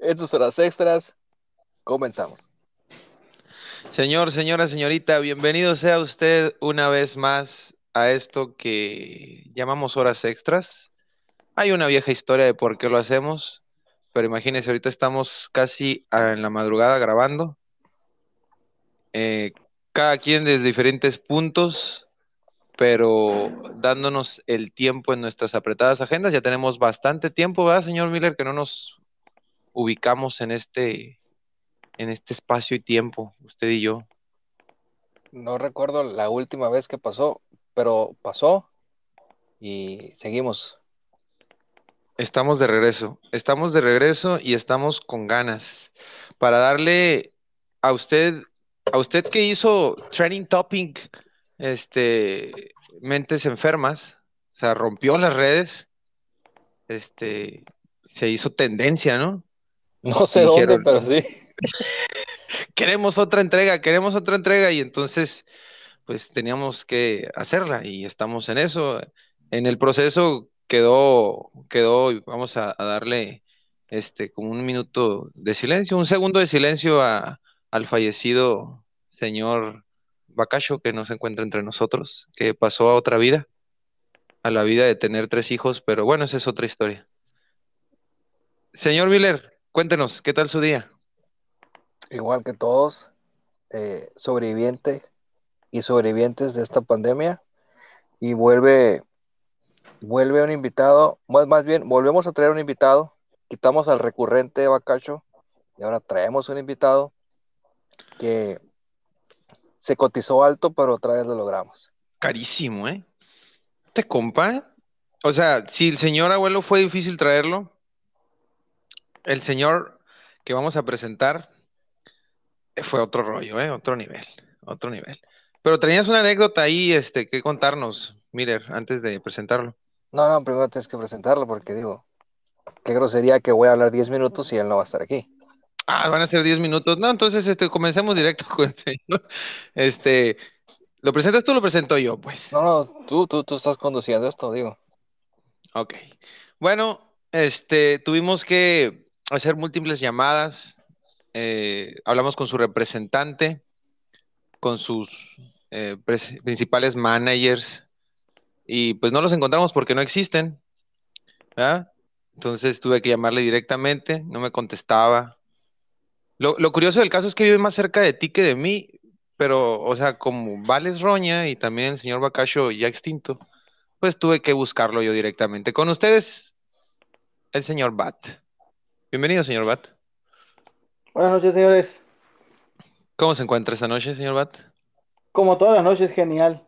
Estas horas extras, comenzamos. Señor, señora, señorita, bienvenido sea usted una vez más a esto que llamamos horas extras. Hay una vieja historia de por qué lo hacemos, pero imagínense, ahorita estamos casi en la madrugada grabando. Eh, cada quien desde diferentes puntos, pero dándonos el tiempo en nuestras apretadas agendas. Ya tenemos bastante tiempo, ¿verdad, señor Miller? Que no nos ubicamos en este, en este espacio y tiempo, usted y yo. No recuerdo la última vez que pasó, pero pasó y seguimos. Estamos de regreso, estamos de regreso y estamos con ganas para darle a usted, a usted que hizo training topic, este, mentes enfermas, o sea, rompió las redes, este, se hizo tendencia, ¿no? No sé dónde, pero sí. queremos otra entrega, queremos otra entrega y entonces pues teníamos que hacerla y estamos en eso. En el proceso quedó, quedó, vamos a, darle este como un minuto de silencio, un segundo de silencio a, al fallecido señor Bacacho que no se encuentra entre nosotros, que pasó a otra vida, a la vida de tener tres hijos, pero bueno, esa es otra historia. Señor Miller, Cuéntenos, ¿qué tal su día? Igual que todos, eh, sobreviviente y sobrevivientes de esta pandemia. Y vuelve, vuelve un invitado, más, más bien, volvemos a traer un invitado. Quitamos al recurrente Bacacho y ahora traemos un invitado que se cotizó alto, pero otra vez lo logramos. Carísimo, ¿eh? ¿Te compa? O sea, si el señor abuelo fue difícil traerlo, el señor que vamos a presentar fue otro rollo, ¿eh? Otro nivel, otro nivel. Pero tenías una anécdota ahí, este, que contarnos, Miller, antes de presentarlo. No, no, primero tienes que presentarlo porque digo, qué grosería que voy a hablar 10 minutos y él no va a estar aquí. Ah, van a ser 10 minutos. No, entonces, este, comencemos directo con el señor. Este, ¿lo presentas tú o lo presento yo, pues? No, no, tú, tú, tú estás conduciendo esto, digo. Ok. Bueno, este, tuvimos que hacer múltiples llamadas, eh, hablamos con su representante, con sus eh, principales managers y pues no los encontramos porque no existen. Entonces tuve que llamarle directamente, no me contestaba. Lo, curioso del caso es que vive más cerca de ti que de mí, pero, o sea, como Vales Roña y también el señor Bacacho ya extinto, pues tuve que buscarlo yo directamente. Con ustedes, el señor Bat. Bienvenido, señor Bat. Buenas noches, señores. ¿Cómo se encuentra esta noche, señor Bat? Como todas las noches, genial.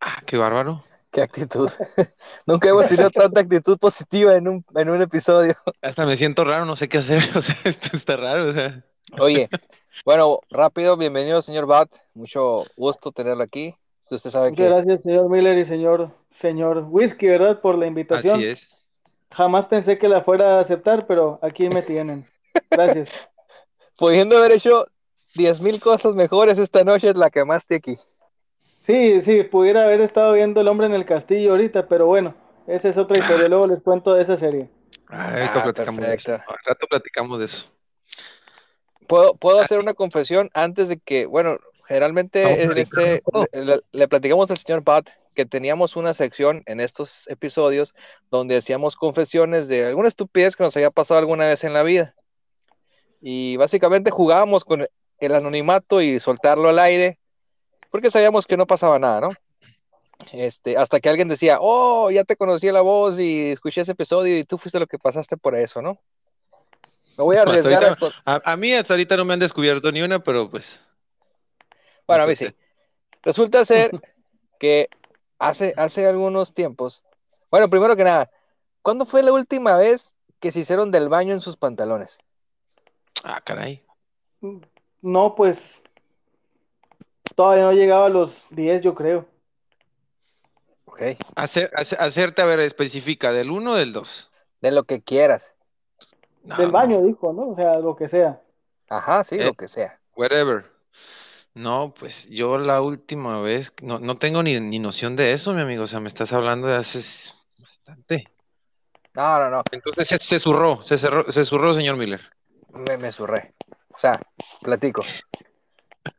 Ah, qué bárbaro. Qué actitud. Nunca hemos tenido tanta actitud positiva en un, en un episodio. Hasta me siento raro, no sé qué hacer. O sea, esto está raro. O sea. Oye, bueno, rápido, bienvenido, señor Bat. Mucho gusto tenerlo aquí. Si usted sabe Muchas gracias, señor Miller y señor, señor Whisky, ¿verdad? Por la invitación. Así es. Jamás pensé que la fuera a aceptar, pero aquí me tienen. Gracias. Pudiendo haber hecho diez mil cosas mejores, esta noche es la que más te aquí. Sí, sí, pudiera haber estado viendo El hombre en el castillo ahorita, pero bueno, esa es otra historia. Luego les cuento de esa serie. Ah, ah platicamos de eso. rato platicamos de eso. ¿Puedo, puedo hacer una confesión antes de que, bueno, generalmente en este, le, le, platicamos al señor Pat que teníamos una sección en estos episodios donde hacíamos confesiones de alguna estupidez que nos había pasado alguna vez en la vida. Y básicamente jugábamos con el anonimato y soltarlo al aire, porque sabíamos que no pasaba nada, ¿no? Este, hasta que alguien decía, oh, ya te conocí la voz y escuché ese episodio y tú fuiste lo que pasaste por eso, ¿no? Me voy a arriesgar. a, mí hasta ahorita no me han descubierto ni una, pero pues. Bueno, a ver sí. Resulta ser que hace, hace algunos tiempos. Bueno, primero que nada, ¿cuándo fue la última vez que se hicieron del baño en sus pantalones? Ah, caray. No, pues todavía no llegaba a los 10, yo creo. Ok. Hacer, hacerte, a ver, especifica, ¿del 1 o del 2? De lo que quieras. del baño, dijo, ¿no? O sea, lo que sea. Ajá, sí, lo eh, que sea. Whatever. No, pues yo la última vez, no, no tengo ni, ni noción de eso, mi amigo. O sea, me estás hablando de hace bastante. No, no, no. Entonces se, se zurró, se, cerró, se zurró, señor Miller. Me, me zurré. O sea, platico.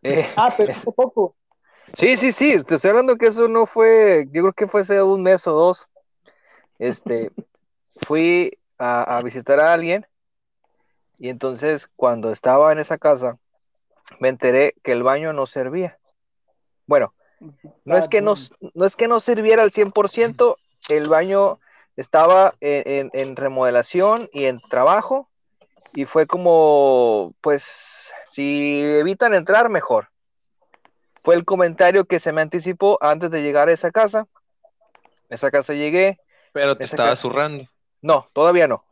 Eh, Ah, pero hace poco. Sí, sí, sí, te estoy hablando que eso no fue, yo creo que fue hace un mes o dos. Este, fui a, a visitar a alguien y entonces cuando estaba en esa casa me enteré que el baño no servía. Bueno, no es que no, no es que no sirviera al 100%, el baño estaba en, en- en remodelación y en trabajo y fue como, pues, si evitan entrar, mejor. Fue el comentario que se me anticipó antes de llegar a esa casa. Esa casa llegué. Pero te estaba zurrando. No, todavía no.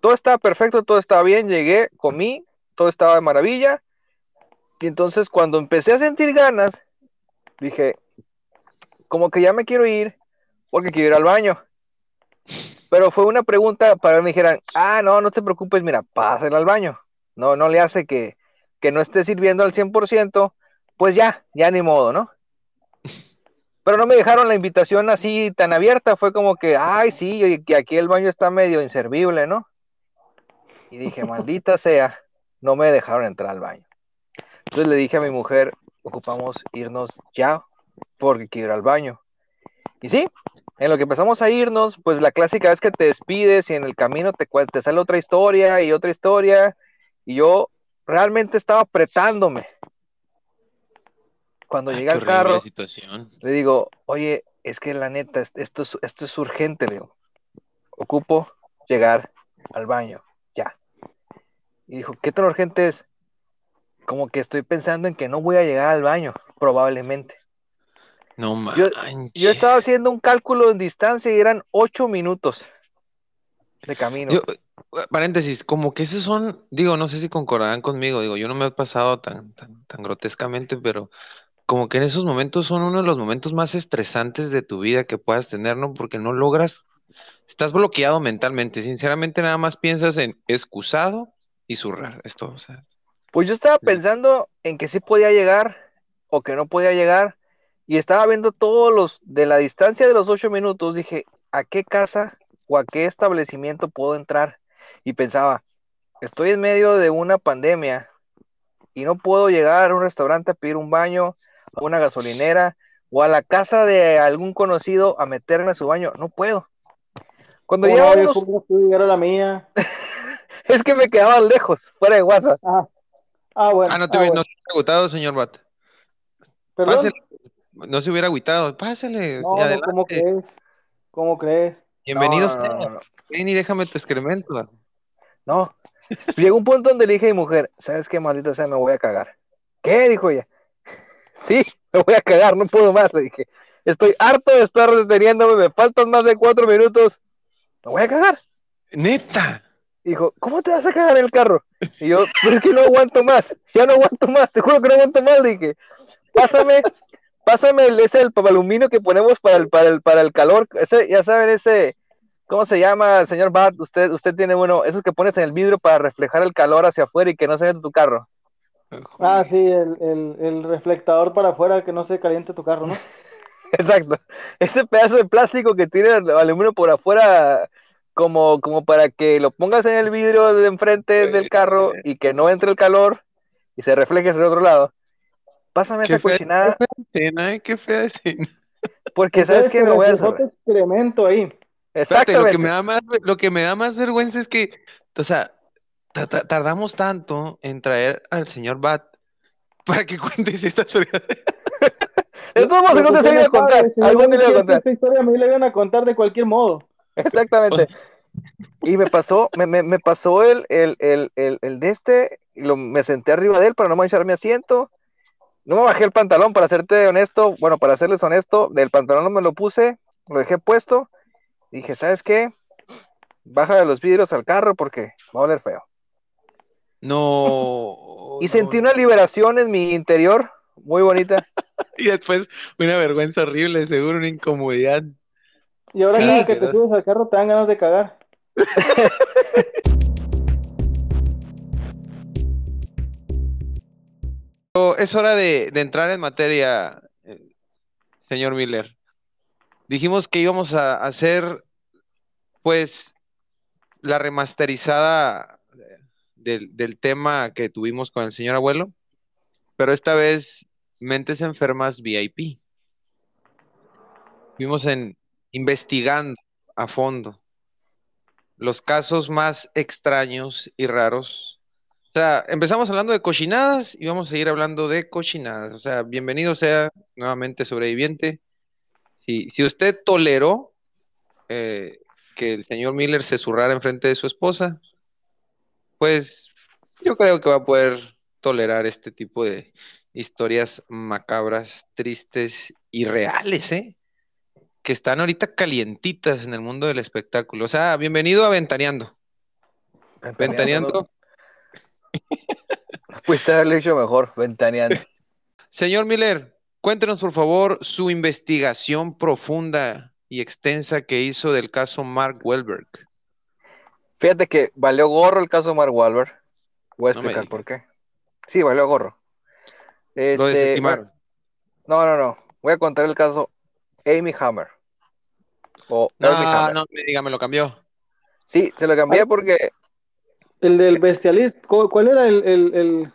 Todo estaba perfecto, todo estaba bien. Llegué, comí, todo estaba de maravilla. Y entonces cuando empecé a sentir ganas, dije, como que ya me quiero ir porque quiero ir al baño. Pero fue una pregunta para que me dijeran, ah, no, no te preocupes, mira, pásale al baño. No, no le hace que, que no esté sirviendo al 100%, pues ya, ya ni modo, ¿no? Pero no me dejaron la invitación así tan abierta, fue como que, ay, sí, que aquí el baño está medio inservible, ¿no? Y dije, maldita sea, no me dejaron entrar al baño. Entonces le dije a mi mujer, ocupamos irnos ya, porque quiero ir al baño. Y sí, en lo que empezamos a irnos, pues la clásica es que te despides y en el camino te, sale otra historia y otra historia. Y yo realmente estaba apretándome. Cuando Ay, al horrible carro, situación. le digo, oye, es que la neta, es- esto es, esto es urgente, le digo. Ocupo llegar al baño, ya. Y dijo, ¿qué tan urgente es? Como que estoy pensando en que no voy a llegar al baño, probablemente. No manches. Yo estaba haciendo un cálculo en distancia y eran ocho minutos de camino. Yo, paréntesis, como que esos son, digo, no sé si concordarán conmigo, digo, yo no me he pasado tan, tan, tan grotescamente, pero como que en esos momentos son uno de los momentos más estresantes de tu vida que puedas tener, ¿no? Porque no logras, estás bloqueado mentalmente, sinceramente nada más piensas en excusado y zurrar, esto, o sea, Pues yo estaba pensando en que sí podía llegar o que no podía llegar y estaba viendo todos los de la distancia de los ocho minutos. Dije, ¿a qué casa o a qué establecimiento puedo entrar? Y pensaba, estoy en medio de una pandemia y no puedo llegar a un restaurante a pedir un baño, a una gasolinera o a la casa de algún conocido a meterme a su baño. No puedo. Cuando no, unos, llegar a la mía. es que me quedaban lejos, fuera de WhatsApp. Ah, ah bueno. ah, no te ah, hubiera bueno. no se hubiera agüitado, señor Bat, Perdón. pásele, no se hubiera agüitado, pásale, No, ¿cómo crees? ¿Cómo crees? bienvenido no. ven y déjame tu excremento, No. Llegó un punto donde le dije a mi mujer, ¿sabes qué maldita sea? Me voy a cagar. ¿Qué? Dijo ella. Sí, me voy a cagar, no puedo más. Le dije, estoy harto de estar deteniéndome, me faltan más de cuatro minutos. Me voy a cagar. neta, Dijo, ¿cómo te vas a cagar en el carro? Y yo, pues es que no aguanto más, ya no aguanto más, te juro que no aguanto más. Le dije, pásame, pásame el, ese el aluminio que ponemos para el, para el, para el calor. Ese, ya saben, ese, ¿cómo se llama, señor Bat? Usted, usted tiene uno, esos que pones en el vidrio para reflejar el calor hacia afuera y que no se vea en tu carro. Ah, sí, el, el, el reflectador para afuera que no se caliente tu carro, ¿no? Exacto. Ese pedazo de plástico que tiene el aluminio por afuera, como, como para que lo pongas en el vidrio de enfrente del carro y que no entre el calor y se refleje hacia el otro lado. Pásame Qué esa fea, cochinada, qué fea escena, eh, qué fea escena. porque sabes que me voy a Entonces, hacer. otro excremento ahí. Espérate, lo que Exactamente. me da más, lo que me da más vergüenza es que, o sea, ta- ta- tardamos tanto en traer al señor Bat para que cuentes esta historia. Lo no te usted iba a contar. Algún día le iba a contar. Esta historia me la iban a contar de cualquier modo. Exactamente. Y me pasó, me, me, me pasó el, el, el, el, el de este, y lo, me senté arriba de él para no manchar mi asiento. No me bajé el pantalón, para serte honesto, bueno, para serles honesto, del pantalón no me lo puse, lo dejé puesto. Dije, ¿sabes qué? Baja de los vidrios al carro porque va a oler feo. No. Y sentí no. una liberación en mi interior muy bonita. Y después una vergüenza horrible, seguro una incomodidad. Y ahora Sí, cada que te subes al carro te dan ganas de cagar. Pero Es hora de, de entrar en materia, eh, señor Miller. Dijimos que íbamos a hacer, pues, la remasterizada del, del tema que tuvimos con el señor abuelo, pero esta vez Mentes Enfermas VIP. Vimos en investigando a fondo los casos más extraños y raros. O sea, empezamos hablando de cochinadas y vamos a seguir hablando de cochinadas. O sea, bienvenido sea nuevamente sobreviviente. Si, si usted toleró eh, que el señor Miller se zurrara enfrente de su esposa, pues yo creo que va a poder tolerar este tipo de historias macabras, tristes y reales, ¿eh? Que están ahorita calientitas en el mundo del espectáculo. O sea, bienvenido a Ventaneando. Ventaneando. Pudiste haberlo hecho mejor, Ventaneando. Señor Miller, cuéntenos por favor su investigación profunda y extensa que hizo del caso Mark Wahlberg. Fíjate que valió gorro el caso Mark Wahlberg. Voy a explicar por qué. Sí, valió gorro. Lo Este, desestimaron. no, no, no. Voy a contar el caso Amy Hammer. O No, no me diga, me lo cambió. Sí, se lo cambié porque El del bestialista, ¿cu- ¿cuál era el, el, el,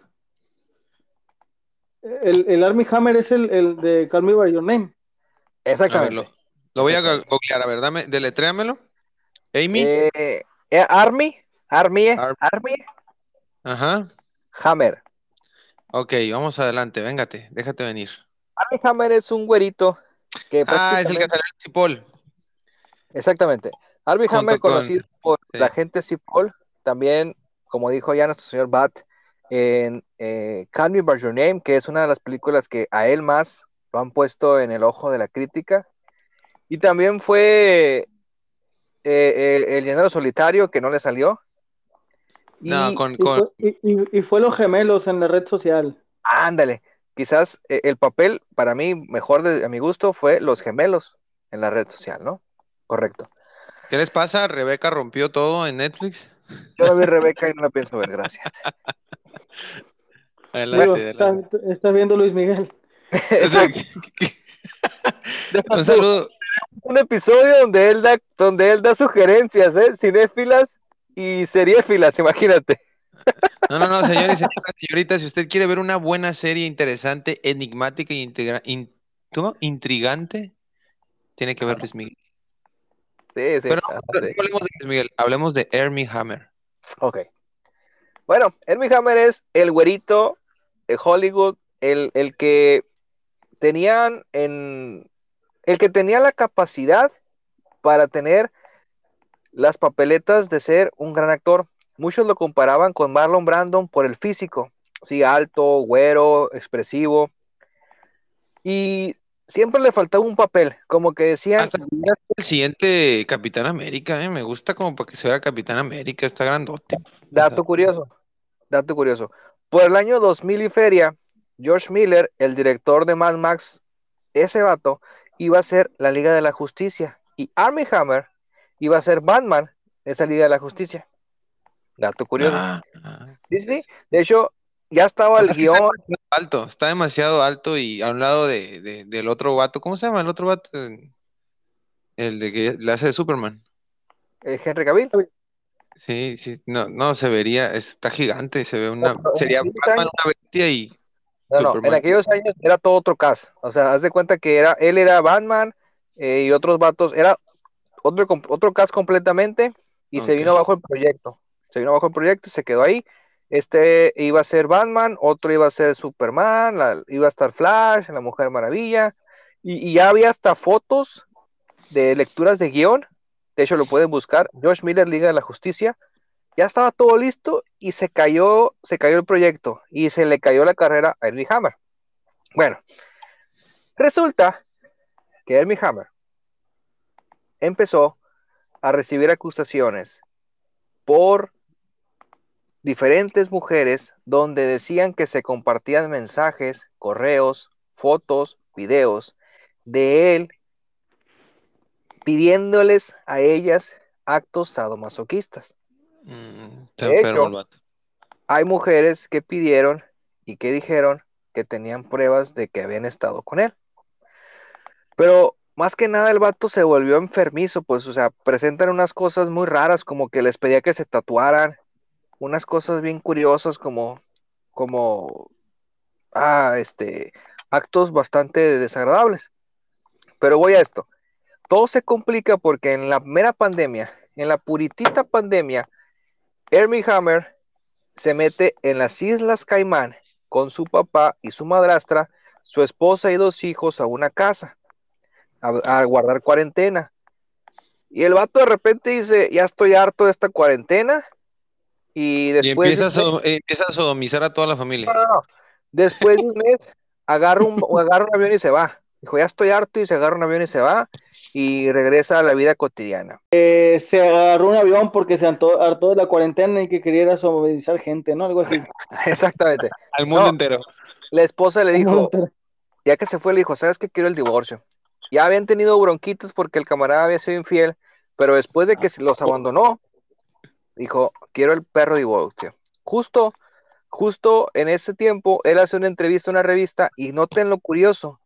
el, el Army Hammer? Es el, el de Call Me By Your Name. exactamente. Ver, lo, lo voy a googlear, a ver, dame, deletréamelo. Amy, Eh, eh, Army, Army, eh, Ar- Army ajá. Hammer. Ok, vamos adelante, véngate, déjate venir. Army Hammer es un güerito que Ah, es el que salió en Cipol. Exactamente. Junto Hammer con- conocido por sí. la gente Cipoll, también, como dijo ya nuestro señor Bat, en eh, Call Me By Your Name, que es una de las películas que a él más lo han puesto en el ojo de la crítica. Y también fue eh, eh, El Llanero Solitario, que no le salió. No, Y- con, Y con, fue, y, y- y fue los gemelos en la red social. Ándale, quizás eh, el papel para mí mejor de, a mi gusto fue Los Gemelos en la red social, ¿no? Correcto. ¿qué les pasa? Rebeca rompió todo en Netflix. Yo no vi Rebeca y no la pienso ver, gracias. Adelante, Digo, adelante. está, está viendo Luis Miguel. Exacto. Un saludo. un episodio donde él da, donde él da sugerencias, ¿eh? Cinéfilas y seriéfilas, imagínate. No, no, no, señores, señoras, señoritas, si usted quiere ver una buena serie interesante, enigmática y integra- in- ¿cómo? intrigante, tiene que ver Luis Miguel. Sí, sí. Pero no, sí. no hablemos de Luis Miguel, hablemos de Ermi Hammer. Ok. Bueno, Hermie Hammer es el güerito de Hollywood, el, el que tenían en el que tenía la capacidad para tener las papeletas de ser un gran actor. Muchos lo comparaban con Marlon Brandon por el físico, sí, alto, güero, expresivo. Y siempre le faltaba un papel, como que decían, Hasta el siguiente Capitán América, ¿eh? Me gusta como para que se vea Capitán América, está grandote. Dato curioso, dato curioso. Por el año 2000 y feria, George Miller, el director de Mad Max, ese vato, iba a ser la Liga de la Justicia. Y Armie Hammer iba a ser Batman, esa Liga de la Justicia. Dato curioso. Ah, ah. Sí. De hecho, ya estaba el guion. Alto, está demasiado alto y a un lado de, de- del otro vato, ¿cómo se llama el otro vato? El de que le hace de Superman. eh, Henry Cavill. Sí, sí, no, no se vería, está gigante, se ve una, No, sería Batman años- una bestia y No, no, en aquellos años era todo otro cast. O sea, haz de cuenta que era, él era Batman eh, y otros vatos, era otro, otro cast completamente y se vino bajo el proyecto. Se vino bajo el proyecto y se quedó ahí. Este iba a ser Batman, otro iba a ser Superman, iba a estar Flash, la Mujer Maravilla, y, ya había hasta fotos de lecturas de guion. De hecho, lo pueden buscar. Josh Miller, Liga de la Justicia. Ya estaba todo listo y se cayó, se cayó el proyecto y se le cayó la carrera a Ernie Hammer. Bueno, resulta que Ernie Hammer empezó a recibir acusaciones por diferentes mujeres donde decían que se compartían mensajes, correos, fotos, videos de él pidiéndoles a ellas actos sadomasoquistas. mm, De hecho. Hay mujeres que pidieron y que dijeron que tenían pruebas de que habían estado con él. Pero más que nada el vato se volvió enfermizo, pues, o sea, presentan unas cosas muy raras, como que les pedía que se tatuaran, unas cosas bien curiosas, como, como, ah, este, actos bastante desagradables. Pero voy a esto. Todo se complica porque en la mera pandemia, en la puritita pandemia, Hermie Hammer se mete en las Islas Caimán con su papá y su madrastra, su esposa y dos hijos a una casa a, guardar cuarentena. Y el vato de repente dice, ya estoy harto de esta cuarentena. Y después... empieza, a, sodomizar a toda la familia. Después de un mes, agarra un, agarra un avión y se va. Dijo, ya estoy harto y se agarra un avión y se va y regresa a la vida cotidiana. Eh, se agarró un avión porque se hartó, de la cuarentena y que quería sodomizar gente, ¿no? Algo así. Exactamente. Al mundo entero. La esposa le dijo, ya que se fue, le dijo, ¿sabes qué? Quiero el divorcio. Ya habían tenido bronquitos porque el camarada había sido infiel, pero después de que los abandonó, dijo, quiero el perro divorcio. Justo, justo en ese tiempo, él hace una entrevista a una revista y noten lo curioso.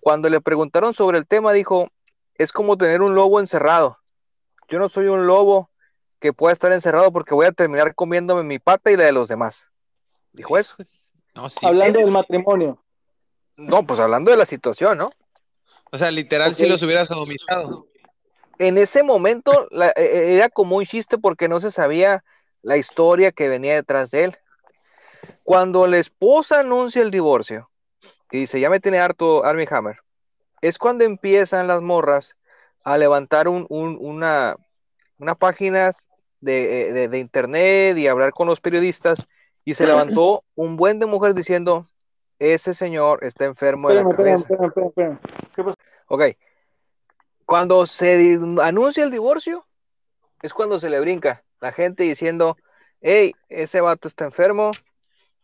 Cuando le preguntaron sobre el tema, dijo, es como tener un lobo encerrado. Yo no soy un lobo que pueda estar encerrado porque voy a terminar comiéndome mi pata y la de los demás. Dijo eso. hablando del matrimonio. No, pues hablando de la situación, ¿no? O sea, literal, si los hubieras sodomizado. En ese momento e, e, era como un chiste porque no se sabía la historia que venía detrás de él. Cuando la esposa anuncia el divorcio y dice, ya me tiene harto Army Hammer, es cuando empiezan las morras a levantar una, una página de, de, internet y hablar con los periodistas y se levantó un buen de mujeres diciendo, ese señor está enfermo de la cabeza. ok. Cuando se anuncia el divorcio, es cuando se le brinca la gente diciendo, hey, ese vato está enfermo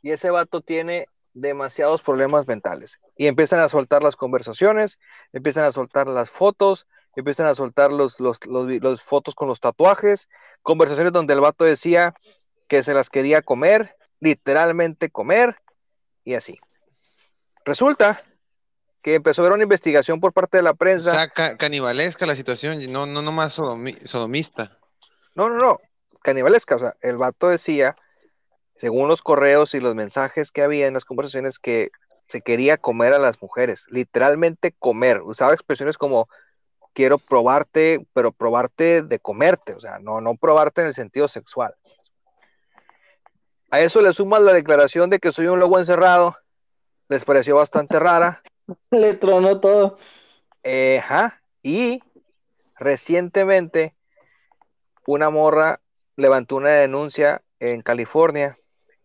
y ese vato tiene demasiados problemas mentales. Y empiezan a soltar las conversaciones, empiezan a soltar las fotos, empiezan a soltar los, los, los fotos con los tatuajes, conversaciones donde el vato decía que se las quería comer, literalmente comer, y así. Resulta que empezó a haber una investigación por parte de la prensa. O sea, canibalesca la situación, no, no, no más sodomista. No, no, no, canibalesca. O sea, el vato decía, según los correos y los mensajes que había en las conversaciones, que se quería comer a las mujeres, literalmente comer. Usaba expresiones como quiero probarte, pero probarte de comerte, o sea, no, no probarte en el sentido sexual. A eso le sumas la declaración de que soy un lobo encerrado, les pareció bastante rara. Le tronó todo. ajá. Y recientemente una morra levantó una denuncia en California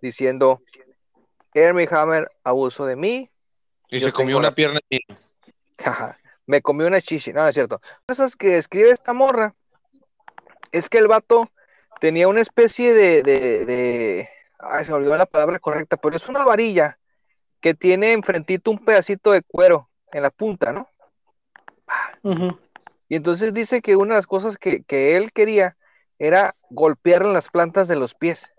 diciendo Hermie Hammer abusó de mí. Y se comió una pierna. me comió una chichi. No, no es cierto. Cosas que escribe esta morra es que el vato tenía una especie de, de, de... Ay, se me olvidó la palabra correcta, pero es una varilla que tiene enfrentito un pedacito de cuero en la punta, ¿no? Y entonces dice que una de las cosas que, él quería era golpearle las plantas de los pies.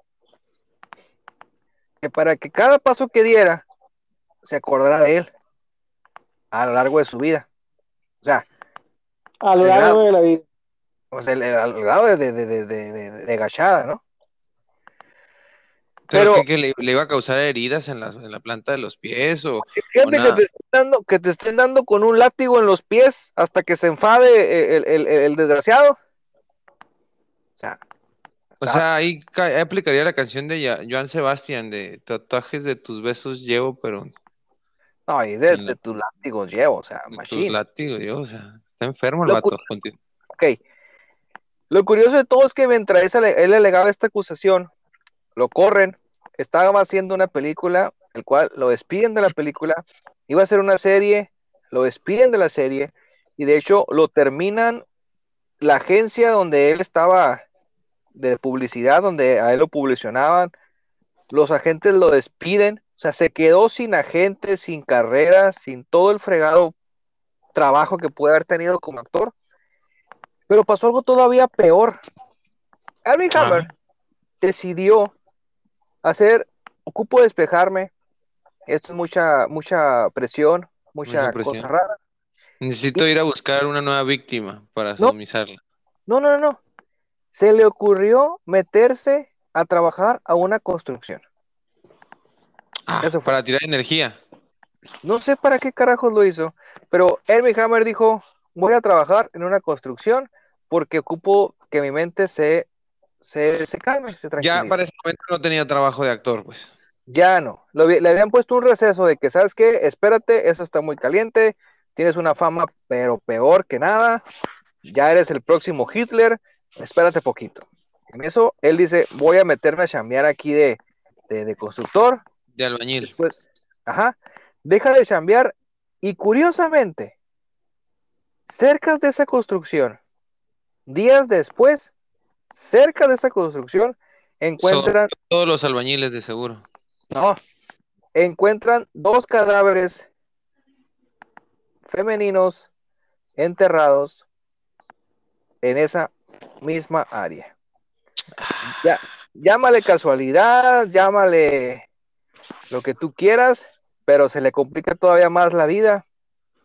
Que para que cada paso que diera se acordara de él a lo largo de su vida. O sea, a lo largo de la vida. O sea, al lado de, de, de, de, gachada, ¿no? Pero, que, le, iba a causar heridas en la, en la planta de los pies o. Fíjate que, te estén dando, que te estén dando con un látigo en los pies hasta que se enfade el, el, el, desgraciado. O sea, o sea, ahí, aplicaría la canción de Joan Sebastián de tatuajes de tus besos llevo, pero. No, y de, tus látigos llevo, o sea, machine. Tus látigos llevo, o sea, está enfermo el vato. Ok. Lo curioso de todo es que mientras él alegaba esta acusación, lo corren, estaba haciendo una película, el cual lo despiden de la película, iba a ser una serie, lo despiden de la serie, y de hecho lo terminan la agencia donde él estaba de publicidad, donde a él lo publicionaban, los agentes lo despiden, o sea, se quedó sin agentes, sin carrera, sin todo el fregado trabajo que puede haber tenido como actor. Pero pasó algo todavía peor. Alvin Hammer decidió hacer, ocupo despejarme, esto es mucha, mucha presión, mucha, cosa rara, Necesito ir a buscar una nueva víctima para No. sodomizarla. No, no, no, no. Se le ocurrió meterse a trabajar a una construcción. Ah, Eso fue. para tirar energía. No sé para qué carajos lo hizo, pero Hermie Hammer dijo, voy a trabajar en una construcción porque ocupo que mi mente se, se, se calme, se Ya tranquilice. para ese momento no tenía trabajo de actor, pues. Ya no. Lo le habían puesto un receso de que, ¿sabes qué? Espérate, eso está muy caliente, tienes una fama, pero peor que nada, ya eres el próximo Hitler, espérate poquito. En eso, él dice, voy a meterme a chambear aquí de, de, de constructor, De albañil. Después, ajá, deja de chambear y curiosamente, cerca de esa construcción, días después, cerca de esa construcción, encuentran, Todos los albañiles de seguro. no, encuentran dos cadáveres femeninos enterrados en esa misma área. Ya, llámale casualidad, llámale lo que tú quieras, pero se le complica todavía más la vida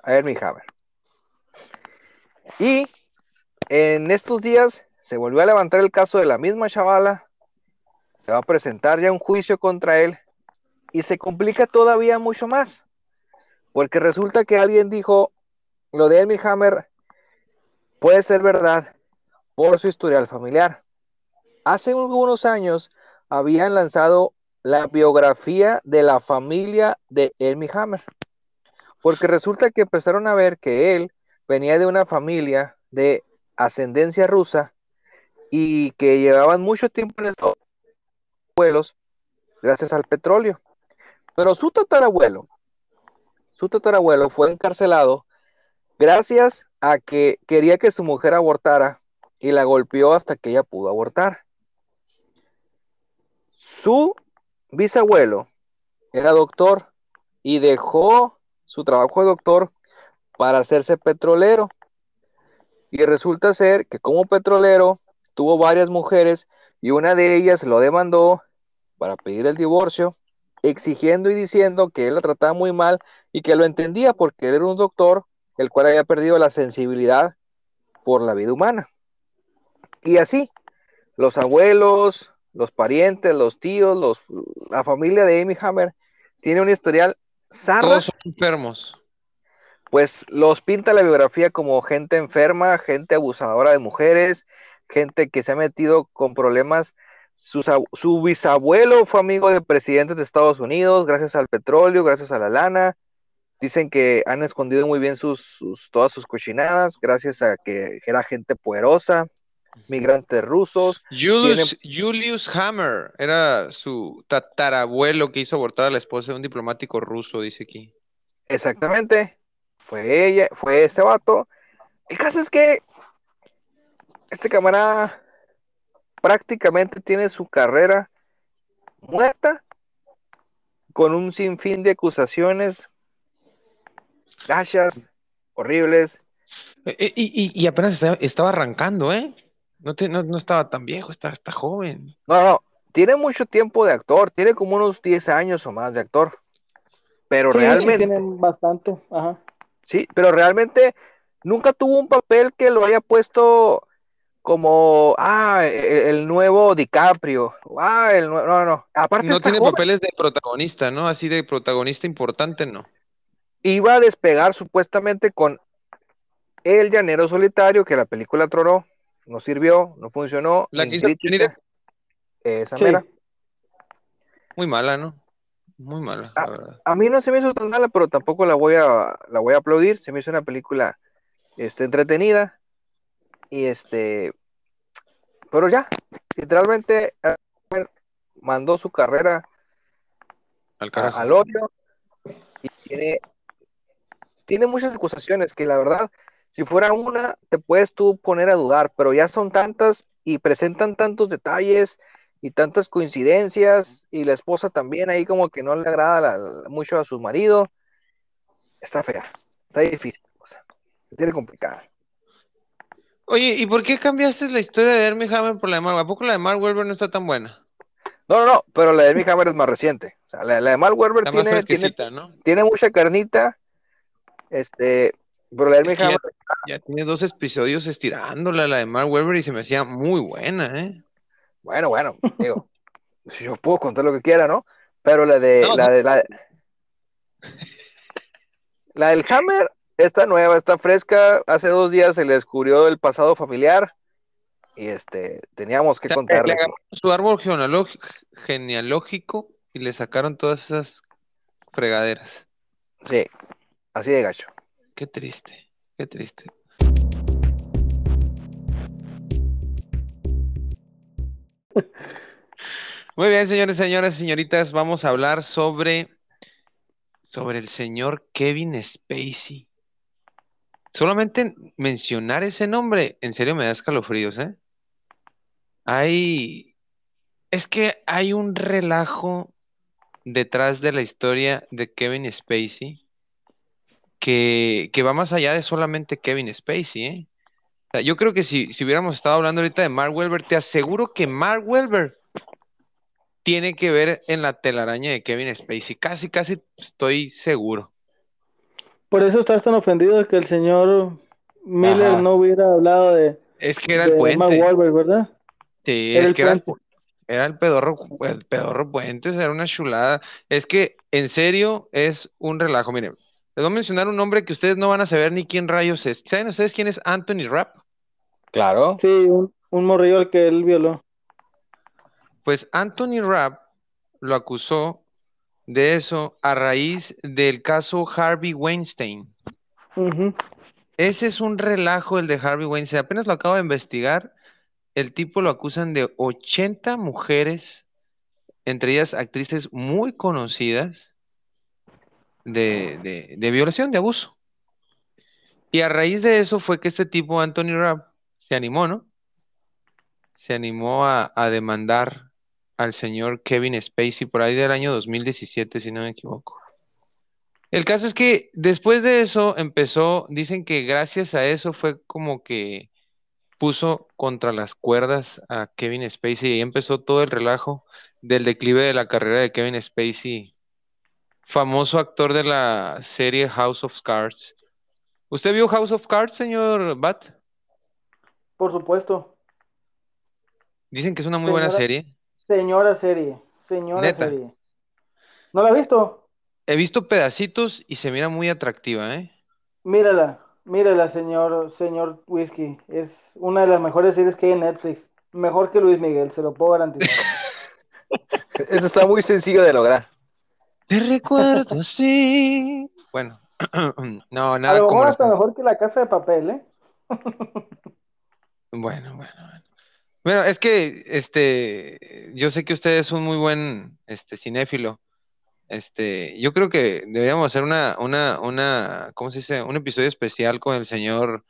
a Hermie Hammer. Y en estos días se volvió a levantar el caso de la misma chavala, se va a presentar ya un juicio contra él y se complica todavía mucho más, porque resulta que alguien dijo, lo de Hermie Hammer puede ser verdad por su historial familiar. Hace algunos años habían lanzado la biografía de la familia de Hermie Hammer, porque resulta que empezaron a ver que él venía de una familia de ascendencia rusa y que llevaban mucho tiempo en estos vuelos gracias al petróleo. Pero su tatarabuelo, su tatarabuelo fue encarcelado gracias a que quería que su mujer abortara y la golpeó hasta que ella pudo abortar. Su bisabuelo era doctor y dejó su trabajo de doctor para hacerse petrolero. Y resulta ser que como petrolero tuvo varias mujeres y una de ellas lo demandó para pedir el divorcio, exigiendo y diciendo que él la trataba muy mal y que lo entendía porque él era un doctor el cual había perdido la sensibilidad por la vida humana. Y así, los abuelos, los parientes, los tíos, los, la familia de Amy Hammer tiene un historial zarra, Todos son enfermos. pues los pinta la biografía como gente enferma, gente abusadora de mujeres, gente que se ha metido con problemas. Su bisabuelo fue amigo de presidentes de Estados Unidos, gracias al petróleo, gracias a la lana. Dicen que han escondido muy bien sus, sus- todas sus cochinadas, gracias a que era gente poderosa, migrantes rusos. Julius, Julius Hammer era su tatarabuelo que hizo abortar a la esposa de un diplomático ruso, dice aquí. Exactamente. Fue ella, fue este vato. El caso es que este camarada prácticamente tiene su carrera muerta con un sinfín de acusaciones gachas, horribles. Eh, eh, Y, y- y apenas estaba, estaba arrancando, ¿eh? No, te- no, no estaba tan viejo, está, está joven. No, no, tiene mucho tiempo de actor, tiene como unos 10 años o más de actor. Pero Sí, realmente, tienen bastante. Ajá. Sí, pero realmente nunca tuvo un papel que lo haya puesto como, ah, el, el nuevo DiCaprio. Ah, el nuevo, no, no. Aparte No tiene joven. papeles de protagonista, ¿no? Así de protagonista importante, no. Iba a despegar supuestamente con El Llanero Solitario, que la película tronó, no sirvió, no funcionó. La que hizo esa Sí. mera. Muy mala, ¿no? Muy mala, Ah. la verdad. A mí no se me hizo tan mala, pero tampoco la voy a, la voy a aplaudir. Se me hizo una película este, entretenida. Y este. Pero ya, literalmente mandó su carrera Al al odio. Y tiene, tiene muchas acusaciones que la verdad, si fuera una, te puedes tú poner a dudar, pero ya son tantas y presentan tantos detalles y tantas coincidencias y la esposa también ahí como que no le agrada la- mucho a su marido. Está fea, está difícil, o sea, tiene complicada. Oye, ¿y por qué cambiaste la historia de Hermie Hammer por la de Mark? ¿A poco la de Mark Wahlberg no está tan buena? No, no, no, pero la de Amy Hammer es más reciente. O sea, la, la de Mark Wahlberg Está tiene, tiene, ¿no? tiene mucha carnita. Este, Pero la de Armie Es que Hammer, ya tiene dos episodios estirándola la de Mark Webber y se me hacía muy buena, ¿eh? bueno, bueno, digo, yo puedo contar lo que quiera, ¿no? Pero la de, No, la no. de, la, la del Hammer está nueva, está fresca. Hace dos días se le descubrió el pasado familiar y este, teníamos que O sea, contarle. su árbol genealógico, y le sacaron todas esas fregaderas. Sí, así de gacho. Qué triste, qué triste. Muy bien, señores, señoras y señoritas, vamos a hablar sobre, sobre el señor Kevin Spacey. Solamente mencionar ese nombre, en serio me da escalofríos, ¿eh? Hay, es que hay un relajo detrás de la historia de Kevin Spacey que, que va más allá de solamente Kevin Spacey, ¿eh? Yo creo que si, si hubiéramos estado hablando ahorita de Mark Wahlberg, te aseguro que Mark Wahlberg tiene que ver en la telaraña de Kevin Spacey. Casi, casi estoy seguro. Por eso estás tan ofendido de que el señor Miller Ajá. no hubiera hablado de, Es que era el de Mark puente. Wahlberg, ¿verdad? Sí, Era es el que era el, puente. era el pedorro, el pedorro Puentes, era una chulada. Es que, en serio, es un relajo. Miren, les voy a mencionar un nombre que ustedes no van a saber ni quién rayos es. ¿Saben ustedes quién es Anthony Rapp? Claro. Sí, un, un morrillo al que él violó. Pues Anthony Rapp lo acusó de eso a raíz del caso Harvey Weinstein. Ese es un relajo el de Harvey Weinstein. Apenas lo acabo de investigar. El tipo lo acusan de 80 mujeres, entre ellas actrices muy conocidas, de, de, de violación, de abuso. Y a raíz de eso fue que este tipo, Anthony Rapp, se animó, ¿no? Se animó a, a demandar al señor Kevin Spacey por ahí del año 2017, si no me equivoco. El caso es que después de eso empezó, dicen que gracias a eso fue como que puso contra las cuerdas a Kevin Spacey y ahí empezó todo el relajo del declive de la carrera de Kevin Spacey, famoso actor de la serie House of Cards. ¿Usted vio House of Cards, señor Bat? Por supuesto. Dicen que es una muy buena serie. Señora serie. Señora Neta. serie. ¿No la ha visto? He visto pedacitos y se mira muy atractiva, ¿eh? Mírala. Mírala, señor, señor Whisky. Es una de las mejores series que hay en Netflix. Mejor que Luis Miguel, se lo puedo garantizar. Eso está muy sencillo de lograr. Te recuerdo así. Bueno, no, A nada lo como mejor hasta mejor que la casa de papel, ¿eh? Bueno, bueno, bueno. Bueno, es que este, yo sé que usted es un muy buen este cinéfilo. Este, yo creo que deberíamos hacer una, una, una, ¿cómo se dice? Un episodio especial con el señor,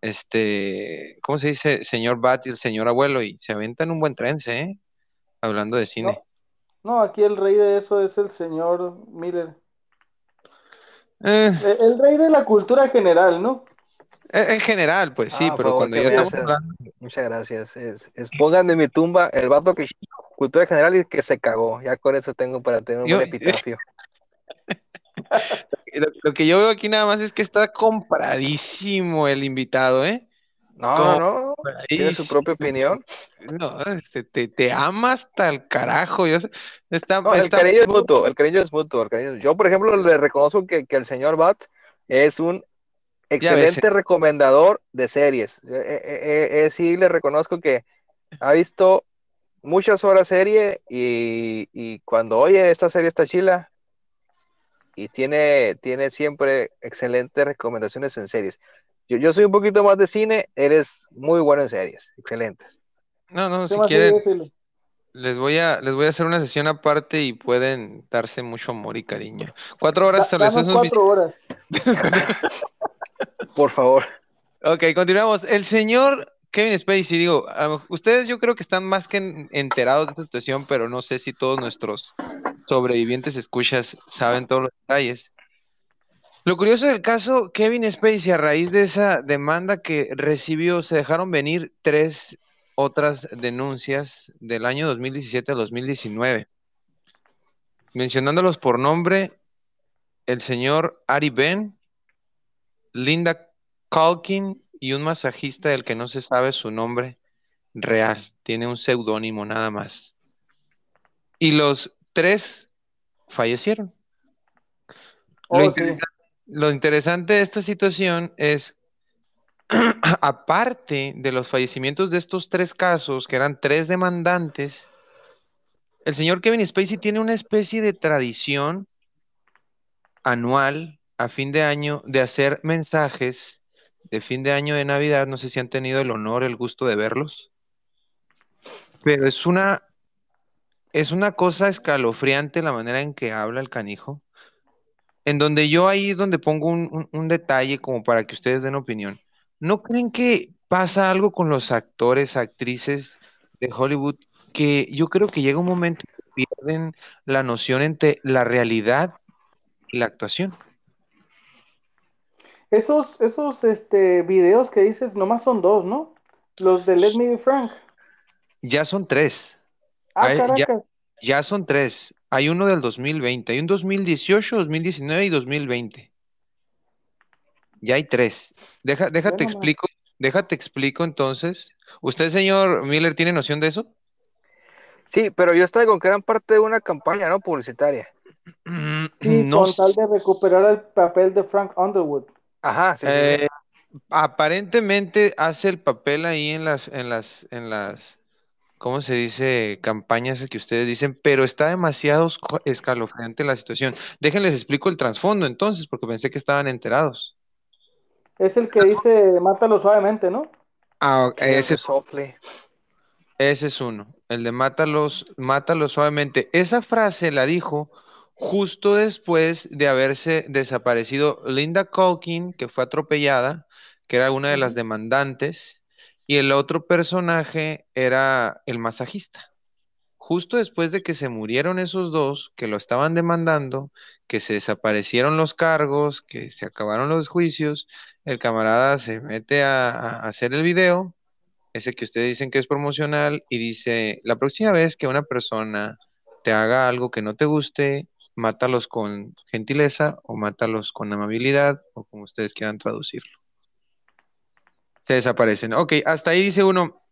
este, ¿cómo se dice? Señor Bat y el señor abuelo, y se aventan un buen trance, ¿eh? Hablando de cine. No, aquí el rey de eso es el señor Miller. Eh, E- El rey de la cultura general, ¿no? En en general, pues sí, Ah, pero favor, cuando ya estamos hablando, Muchas gracias. Es, es pongan en mi tumba el vato que cultura general y que se cagó. Ya con eso tengo para tener un Yo- buen epitafio. lo, lo que yo veo aquí nada más es que está compradísimo el invitado, ¿eh? No, ¿Cómo? no. Tiene su propia opinión. No, este, te, te ama hasta el carajo. Yo está, No, el está- cariño es mutuo, el cariño es mutuo. el cariño- Yo, por ejemplo, le reconozco que, que el señor Bat es un excelente recomendador de series. Eh, eh, eh, eh, sí, le reconozco que ha visto muchas horas serie y, y cuando oye esta serie está chila y tiene, tiene siempre excelentes recomendaciones en series. Yo, yo soy un poquito más de cine, eres muy bueno en series, excelentes. No, no, ¿Qué si quieren, les voy a, les voy a hacer una sesión aparte y pueden darse mucho amor y cariño. Cuatro horas se les cuatro horas. Por favor. Ok, continuamos. El señor Kevin Spacey, digo, a ustedes yo creo que están más que en- enterados de esta situación, pero no sé si todos nuestros sobrevivientes escuchas saben todos los detalles. Lo curioso del caso Kevin Spacey, a raíz de esa demanda que recibió, se dejaron venir tres otras denuncias del año 2017 al 2019. Mencionándolos por nombre, el señor Ari Ben, Linda Calkin y un masajista del que no se sabe su nombre real. Tiene un seudónimo nada más. Y los tres fallecieron. lo, Oh, lo interesante de esta situación es, aparte de los fallecimientos de estos tres casos, que eran tres demandantes, el señor Kevin Spacey tiene una especie de tradición anual a fin de año de hacer mensajes de fin de año de Navidad. No sé si han tenido el honor, el gusto de verlos, pero es una es una cosa escalofriante la manera en que habla el canijo. En donde yo ahí donde pongo un, un- un detalle como para que ustedes den opinión. ¿No creen que pasa algo con los actores, actrices de Hollywood que yo creo que llega un momento que pierden la noción entre la realidad y la actuación? Esos, esos este, videos que dices, nomás son dos, ¿no? Los de Let Me Be Frank. Ya son tres, Ah, Ay, ya- caracas. ya son tres. Hay uno del 2020, hay un 2018, 2019 y 2020. Ya hay tres. Deja, déjate Bueno, explico, déjate explico entonces. ¿Usted, señor Miller, tiene noción de eso? Sí, pero yo estaba con que eran parte de una campaña, ¿no? Publicitaria. Mm, Sí, no con tal de recuperar el papel de Frank Underwood. Ajá, sí, sí, sí. eh, aparentemente hace el papel ahí en las, en las, en las, ¿cómo se dice? Campañas que ustedes dicen, pero está demasiado escalofriante la situación. Déjenles explico el trasfondo entonces, porque pensé que estaban enterados. Es el que dice, mátalo suavemente, ¿no? Ah, ok, Kill ese es. Ese es uno, el de mátalos, mátalos suavemente. Esa frase la dijo justo después de haberse desaparecido Linda Colkin, que fue atropellada, que era una de las demandantes, y el otro personaje era el masajista. Justo después de que se murieron esos dos, que lo estaban demandando, que se desaparecieron los cargos, que se acabaron los juicios, el camarada se mete a, a hacer el video ese que ustedes dicen que es promocional y dice, la próxima vez que una persona te haga algo que no te guste, mátalos con gentileza o mátalos con amabilidad o como ustedes quieran traducirlo. Se desaparecen. Ok, hasta ahí dice uno,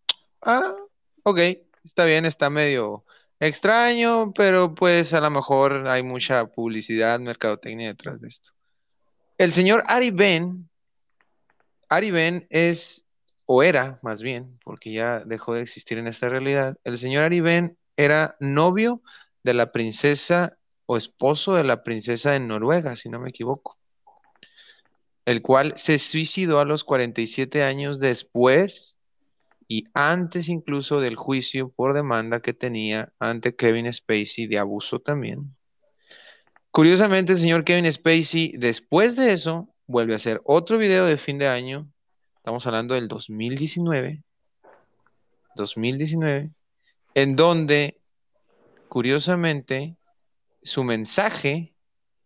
ah, ok, está bien, está medio extraño, pero pues a lo mejor hay mucha publicidad, mercadotecnia detrás de esto. El señor Ari Ben Ari Ben es, o era más bien, porque ya dejó de existir en esta realidad, el señor Ari Ben era novio de la princesa o esposo de la princesa de Noruega, si no me equivoco, el cual se suicidó a los 47 años después y antes incluso del juicio por demanda que tenía ante Kevin Spacey de abuso también. Curiosamente, el señor Kevin Spacey, después de eso, vuelve a hacer otro video de fin de año. Estamos hablando del 2019. 2019. En donde, curiosamente, su mensaje,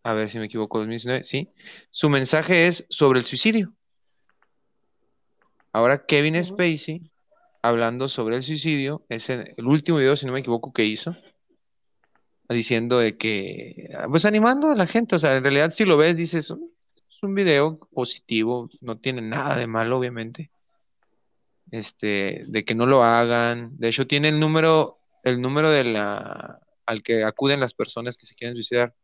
a ver si me equivoco, 2019, sí, su mensaje es sobre el suicidio. Ahora Kevin. Spacey, hablando sobre el suicidio, es el, el último video, si no me equivoco, que hizo, diciendo de que, pues animando a la gente, o sea, en realidad si lo ves, dices, "Mm, es un video positivo, no tiene nada de malo, obviamente, este, de que no lo hagan, de hecho tiene el número, el número de la, al que acuden las personas que se quieren suicidar,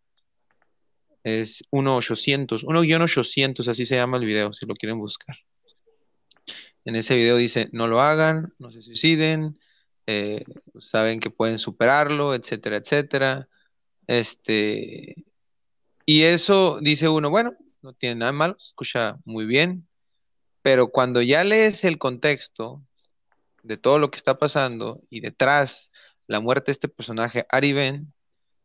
es 1-800, 1-800, así se llama el video, si lo quieren buscar. En ese video dice, no lo hagan, no se suiciden, eh, saben que pueden superarlo, etcétera, etcétera. Este, y eso dice uno, bueno, no tiene nada malo, escucha muy bien, pero cuando ya lees el contexto de todo lo que está pasando y detrás la muerte de este personaje, Ari Ben,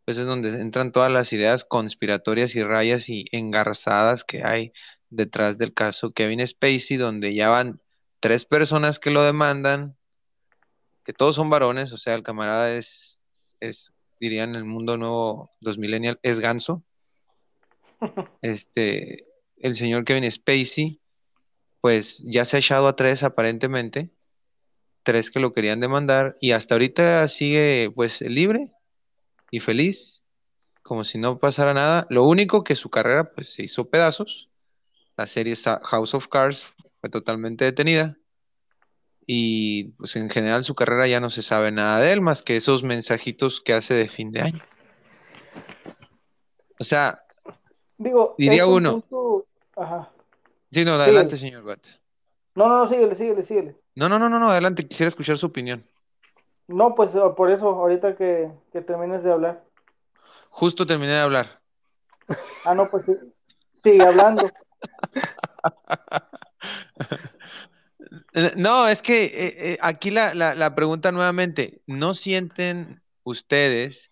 pues es donde entran todas las ideas conspiratorias y rayas y engarzadas que hay detrás del caso Kevin Spacey, donde ya van tres personas que lo demandan, que todos son varones, o sea, el camarada es, es dirían en el mundo nuevo, los millennials, es ganso. Este, el señor Kevin Spacey, pues ya se ha echado a tres aparentemente, tres que lo querían demandar, y hasta ahorita sigue pues libre y feliz, como si no pasara nada. Lo único que su carrera pues se hizo pedazos La serie House of Cards fue totalmente detenida y pues en general su carrera ya no se sabe nada de él más que esos mensajitos que hace de fin de año. O sea, digo, diría uno. Ajá. Sí, no, adelante, señor Bat. No, no, no, síguele, síguele, síguele. No, no, no, no, no, adelante, quisiera escuchar su opinión. No, pues por eso, ahorita que, que termines de hablar. Justo terminé de hablar. Ah, no, pues sí. Sigue hablando. No, es que eh, eh, aquí la, la, pregunta nuevamente, ¿no sienten ustedes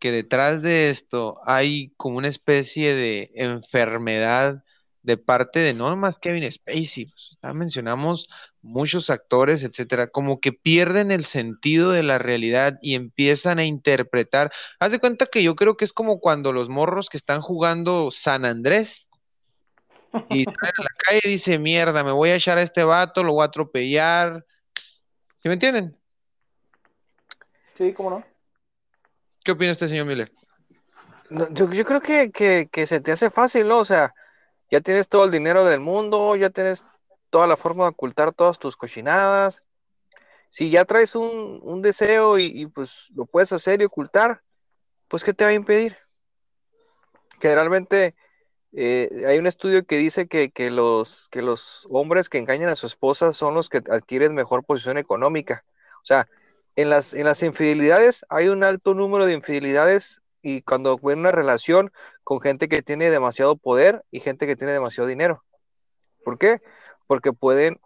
que detrás de esto hay como una especie de enfermedad de parte de no más Kevin Spacey? Pues, mencionamos muchos actores, etcétera, como que pierden el sentido de la realidad y empiezan a interpretar. Haz de cuenta que yo creo que es como cuando los morros que están jugando San Andrés y sale a la calle y dice, mierda, me voy a echar a este vato, lo voy a atropellar. ¿Sí me entienden? Sí, ¿cómo no? ¿Qué opina usted, señor Miller? yo, creo que, que, se te hace fácil, ¿no? O sea, ya tienes todo el dinero del mundo, ya tienes toda la forma de ocultar todas tus cochinadas. Si ya traes un, un deseo y, pues lo puedes hacer y ocultar, pues ¿qué te va a impedir? Generalmente eh, hay un estudio que dice que, los, que los hombres que engañan a su esposa son los que adquieren mejor posición económica. O sea, en las, en las infidelidades hay un alto número de infidelidades y cuando ven una relación con gente que tiene demasiado poder y gente que tiene demasiado dinero. ¿Por qué? Porque pueden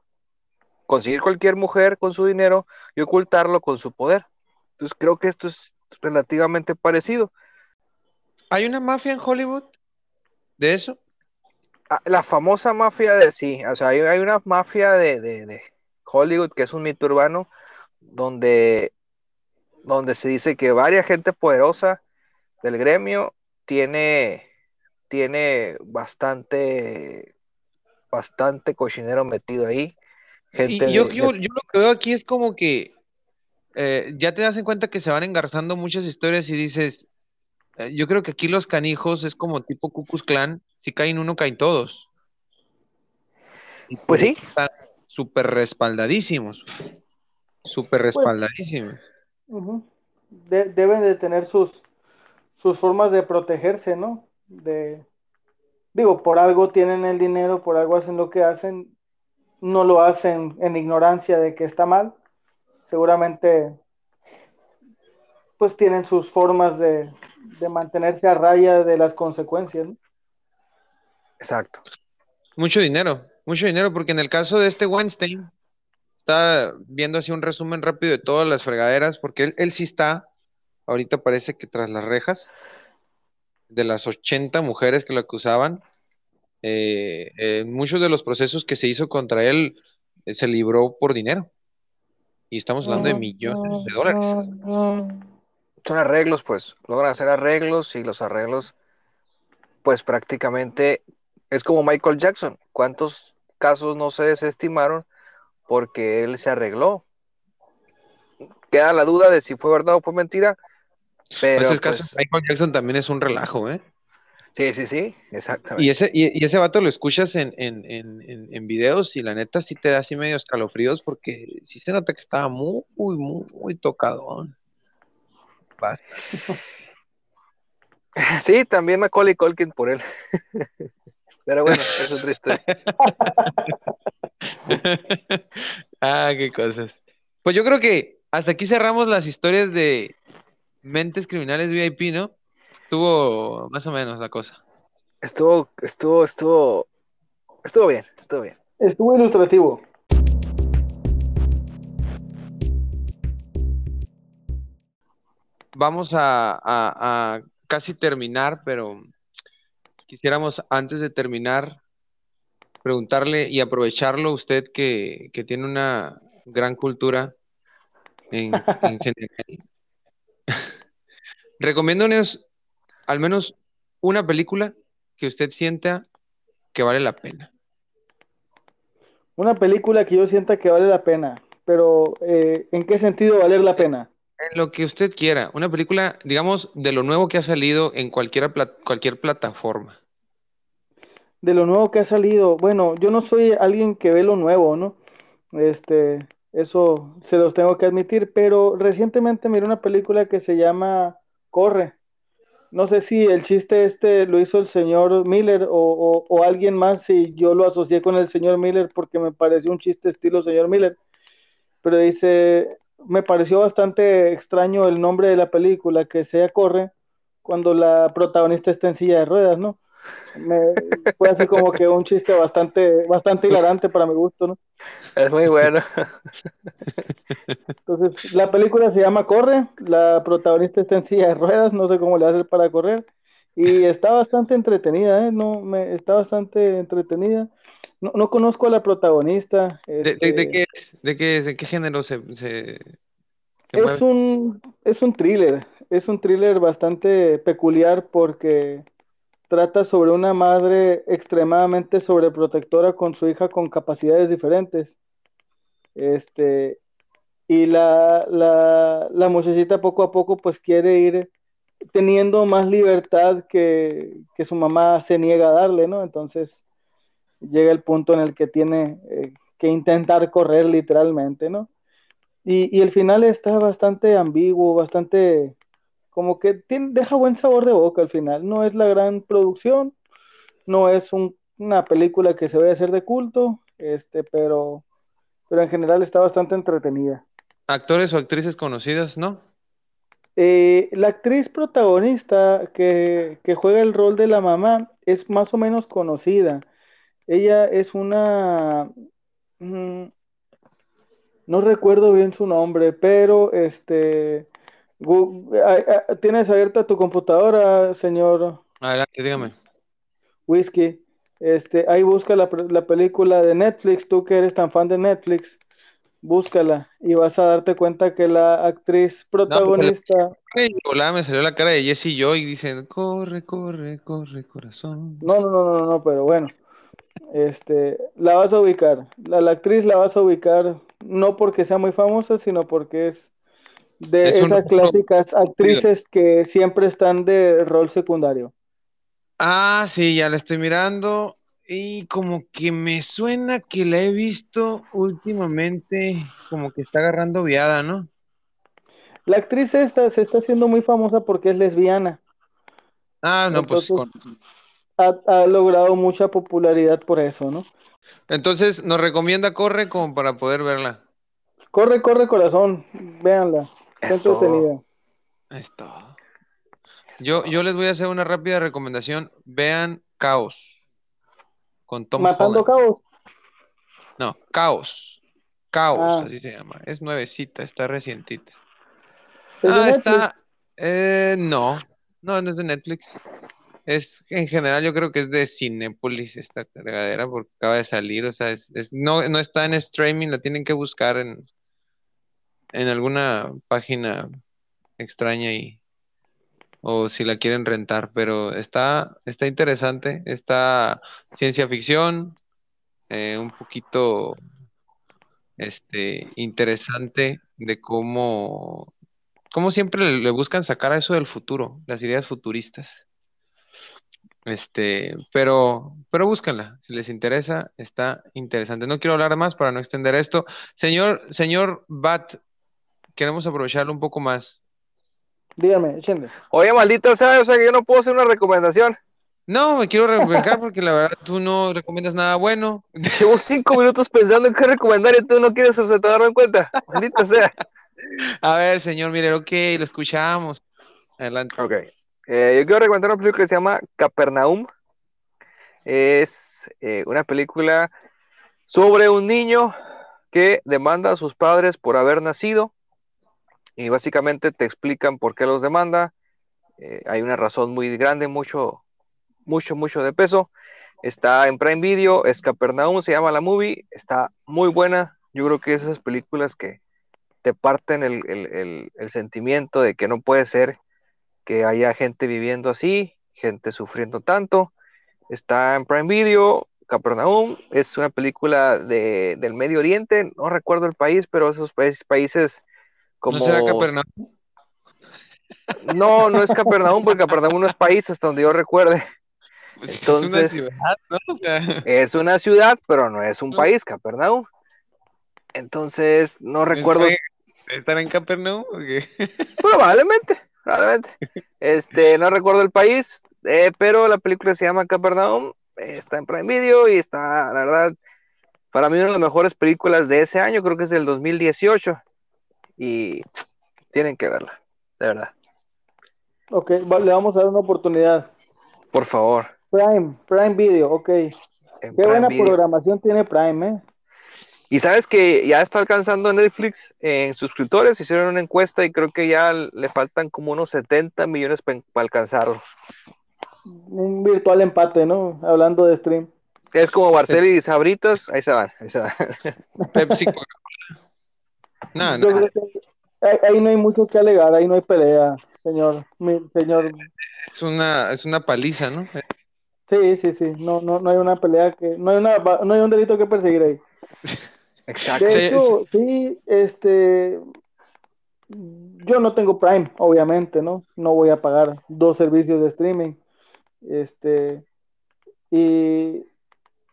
conseguir cualquier mujer con su dinero y ocultarlo con su poder. Entonces creo que esto es relativamente parecido. ¿Hay una mafia en Hollywood? de eso? Ah, la famosa mafia de sí, o sea, hay, una mafia de, Hollywood que es un mito urbano donde, donde se dice que varias gente poderosa del gremio tiene, tiene bastante, bastante cochinero metido ahí. Gente yo, yo, yo, lo que veo aquí es como que eh, ya te das en cuenta que se van engarzando muchas historias y dices, eh, yo creo que aquí los canijos es como tipo Cucus Clan, si caen uno, caen todos. pues sí. Están súper respaldadísimos. Súper pues, respaldadísimos. deben de tener sus, sus formas de protegerse, ¿no? De, digo, por algo tienen el dinero, por algo hacen lo que hacen, no lo hacen en ignorancia de que está mal. Seguramente, pues tienen sus formas de, de mantenerse a raya de las consecuencias. Exacto. Mucho dinero, mucho dinero, porque en el caso de este Weinstein, está viendo así un resumen rápido de todas las fregaderas, porque él, sí está, ahorita parece que tras las rejas, de las 80 mujeres que lo acusaban, eh, muchos de los procesos que se hizo contra él eh, se libró por dinero. Y estamos hablando de millones de dólares son arreglos, pues logran hacer arreglos y los arreglos, pues prácticamente es como Michael Jackson. ¿Cuántos casos no se desestimaron porque él se arregló? Queda la duda de si fue verdad o fue mentira. Pero pues, caso pues Michael Jackson también es un relajo, ¿eh? Sí, sí, sí, exactamente. Y ese, y, ese vato lo escuchas en, en, en, en, videos y la neta sí te da así medio escalofríos porque sí se nota que estaba muy, muy, muy tocado. Sí, también Macaulay Colkin por él. Pero bueno, es otra historia. ah, qué cosas. Pues yo creo que hasta aquí cerramos las historias de Mentes Criminales VIP, ¿no? Estuvo más o menos la cosa. Estuvo, estuvo, estuvo, estuvo bien, estuvo bien. Estuvo ilustrativo. vamos a, casi terminar, pero quisiéramos antes de terminar preguntarle y aprovecharlo usted que, tiene una gran cultura en, general. Recomiéndonos al menos una película que usted sienta que vale la pena. Una película que yo sienta que vale la pena, pero eh, ¿en qué sentido valer la pena? En lo que usted quiera. Una película, digamos, de lo nuevo que ha salido en cualquier, cualquier plataforma. de lo nuevo que ha salido, bueno, yo no soy alguien que ve lo nuevo, ¿no? Este, eso se los tengo que admitir, pero recientemente miré una película que se llama Corre. No sé si el chiste este lo hizo el señor Miller o, alguien más, si yo lo asocié con el señor Miller porque me pareció un chiste estilo señor Miller. Pero dice, me pareció bastante extraño el nombre de la película, que sea Corre, cuando la protagonista está en silla de ruedas, ¿no? Me, fue así como que un chiste bastante, bastante hilarante para mi gusto, ¿no? Es muy bueno. Entonces, la película se llama Corre, la protagonista está en silla de ruedas, no sé cómo le hace para correr, y está bastante entretenida, ¿eh? No, me, está bastante entretenida. No, no conozco a la protagonista. ¿De, de, de este qué, de, qué, ¿De qué género se, se, es un, es un thriller, es un thriller bastante peculiar porque trata sobre una madre extremadamente sobreprotectora con su hija con capacidades diferentes. Este, y la, la, muchachita poco a poco pues quiere ir teniendo más libertad que, que, su mamá se niega a darle, ¿no? Entonces llega el punto en el que tiene eh, que intentar correr literalmente, ¿no? Y, y, el final está bastante ambiguo, bastante como que tiene, deja buen sabor de boca al final. No es la gran producción, no es un, una película que se vaya a hacer de culto, este, pero, pero en general está bastante entretenida. ¿Actores o actrices conocidas, no? Eh, la actriz protagonista que, que juega el rol de la mamá es más o menos conocida. Ella es una, mm, no recuerdo bien su nombre, pero este, ¿tienes abierta tu computadora, señor? Adelante, dígame. Whisky. Este, ahí busca la, la, película de Netflix, tú que eres tan fan de Netflix, búscala y vas a darte cuenta que la actriz protagonista. hola, me salió la cara de Jessie Joy y dicen, corre, corre, corre, corazón. No, no, no, no, no, pero bueno. Este, la vas a ubicar. La, la actriz la vas a ubicar no porque sea muy famosa, sino porque es de esas clásicas actrices que siempre están de rol secundario. Ah, sí, ya la estoy mirando y como que me suena que la he visto últimamente, como que está agarrando viada, ¿no? La actriz esta se está haciendo muy famosa porque es lesbiana. Ah, no, pues ha, ha logrado mucha popularidad por eso, ¿no? Entonces, ¿nos recomienda Corre como para poder verla? Corre, corre, corazón. Véanla. Está entretenida. Está. Yo, yo les voy a hacer una rápida recomendación. Vean Caos. Con Tom ¿Matando Caos? No, Caos. Caos, ah. así se llama. Es nuevecita, está recientita. ah, está. Eh, no, no, no es de Netflix. Es, en general, yo creo que es de Cinepolis esta cargadera porque acaba de salir, o sea, es, no, no está en streaming, la tienen que buscar en, en alguna página extraña y o si la quieren rentar, pero está, está interesante, está ciencia ficción, eh, un poquito este interesante de cómo, cómo siempre le, buscan sacar a eso del futuro, las ideas futuristas. Este, pero, pero búsquenla, si les interesa, está interesante. No quiero hablar más para no extender esto. Señor, señor Bat, queremos aprovecharlo un poco más. Dígame, échenle. Oye, maldito sea, o sea que yo no puedo hacer una recomendación. No, me quiero refrescar porque la verdad tú no recomiendas nada bueno. Llevo cinco minutos pensando en qué recomendar y tú no quieres se te en cuenta. Maldito sea. A ver, señor Mire, ok, lo escuchamos. Adelante. Ok. Eh, yo quiero recomendar una película que se llama Capernaum. Es eh, una película sobre un niño que demanda a sus padres por haber nacido y básicamente te explican por qué los demanda. Eh, hay una razón muy grande, mucho, mucho, mucho de peso. Está en Prime Video, es Capernaum, se llama la movie, está muy buena. Yo creo que esas películas que te parten el, el, el sentimiento de que no puede ser que haya gente viviendo así, gente sufriendo tanto. Está en Prime Video, Capernaum, es una película de, del Medio Oriente, no recuerdo el país, pero esos países, países como... ¿No será Capernaum? No, no es Capernaum, porque Capernaum no es país, hasta donde yo recuerde. Entonces, es una ciudad, ¿no? es una ciudad, pero no es un país, Capernaum. Entonces, no recuerdo. ¿Estar en Capernaum? Probablemente, probablemente. Este, no recuerdo el país, eh, pero la película se llama Capernaum, está en Prime Video y está, la verdad, para mí una de las mejores películas de ese año, creo que es del 2018. Y tienen que verla, de verdad. Ok, le vamos a dar una oportunidad. Por favor. Prime, Prime Video, ok. Qué buena programación tiene Prime, ¿eh? Y sabes que ya está alcanzando Netflix en suscriptores, hicieron una encuesta y creo que ya le faltan como unos 70 millones para alcanzarlo. Un virtual empate, ¿no? Hablando de stream. Es como Barcel y Sabritos, ahí se van, ahí se van. Pepsi No, no. Ahí, no hay mucho que alegar, ahí no hay pelea, señor. señor. Es una, es una paliza, ¿no? Sí, sí, sí. No, no, no hay una pelea que, no hay una, no hay un delito que perseguir ahí. Exacto. De hecho, sí, este, yo no tengo Prime, obviamente, ¿no? No voy a pagar dos servicios de streaming. Este, y,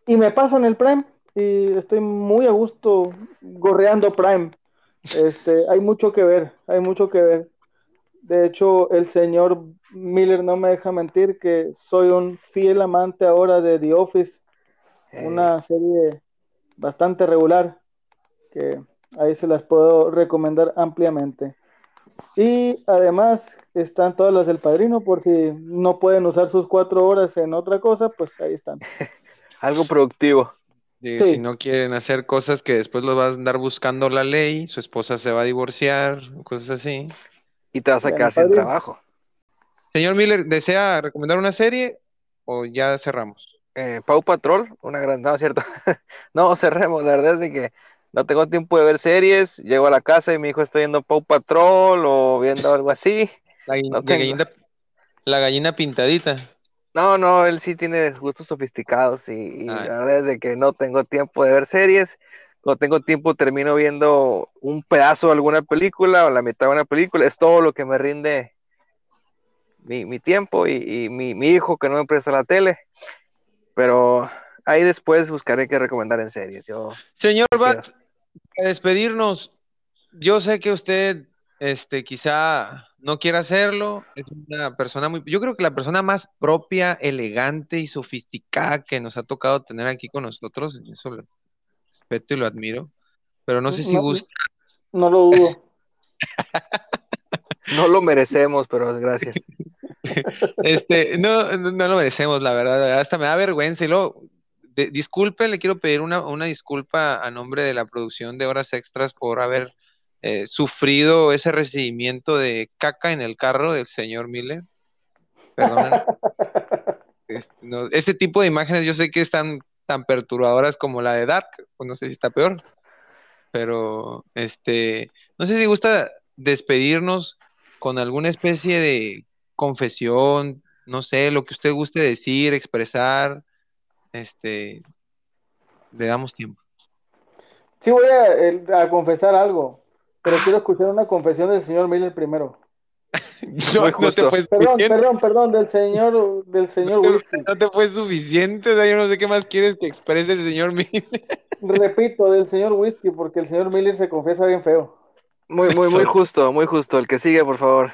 y me pasan el Prime y estoy muy a gusto gorreando Prime. Este, hay mucho que ver, hay mucho que ver. De hecho, el señor Miller no me deja mentir que soy un fiel amante ahora de The Office, una serie bastante regular que ahí se las puedo recomendar ampliamente. Y además están todas las del padrino por si no pueden usar sus cuatro horas en otra cosa, pues ahí están. Algo productivo. Si no quieren hacer cosas que después lo va a andar buscando la ley, su esposa se va a divorciar, cosas así. Y te vas a quedar sin trabajo. Señor Miller, ¿desea recomendar una serie o ya cerramos? Eh, Pau Patrol, una gran, no, ¿cierto? no, cerremos, la verdad es que no tengo tiempo de ver series, llego a la casa y mi hijo está viendo Pau Patrol o viendo algo así. La, la gallina pintadita. No, no, él sí tiene gustos sofisticados y, la verdad es que no tengo tiempo de ver series. No tengo tiempo, termino viendo un pedazo de alguna película o la mitad de una película. Es todo lo que me rinde mi, tiempo y, mi, hijo que no me presta la tele. Pero ahí después buscaré qué recomendar en series. Yo, Señor Bat, para despedirnos, yo sé que usted este, quizá no quiera hacerlo, es una persona muy, yo creo que la persona más propia, elegante y sofisticada que nos ha tocado tener aquí con nosotros, eso lo respeto y lo admiro, pero no sé si gusta. No lo dudo. no lo merecemos, pero gracias. Este, no, no, lo merecemos, la verdad, hasta me da vergüenza y luego, disculpe, le quiero pedir una, una disculpa a nombre de la producción de Horas Extras por haber eh, sufrido ese recibimiento de caca en el carro del señor Miller. Perdón. este, tipo de imágenes yo sé que están tan perturbadoras como la de Dark, o no sé si está peor, pero este, no sé si gusta despedirnos con alguna especie de confesión, no sé, lo que usted guste decir, expresar, este, le damos tiempo. Sí, voy a, a confesar algo. Pero quiero escuchar una confesión del señor Miller primero. no, te fue perdón, perdón, perdón, del señor, del señor no te, No te fue suficiente, o sea, yo no sé qué más quieres que exprese el señor Miller. Repito, del señor Whisky, porque el señor Miller se confiesa bien feo. Muy, muy, muy justo, muy justo. El que sigue, por favor.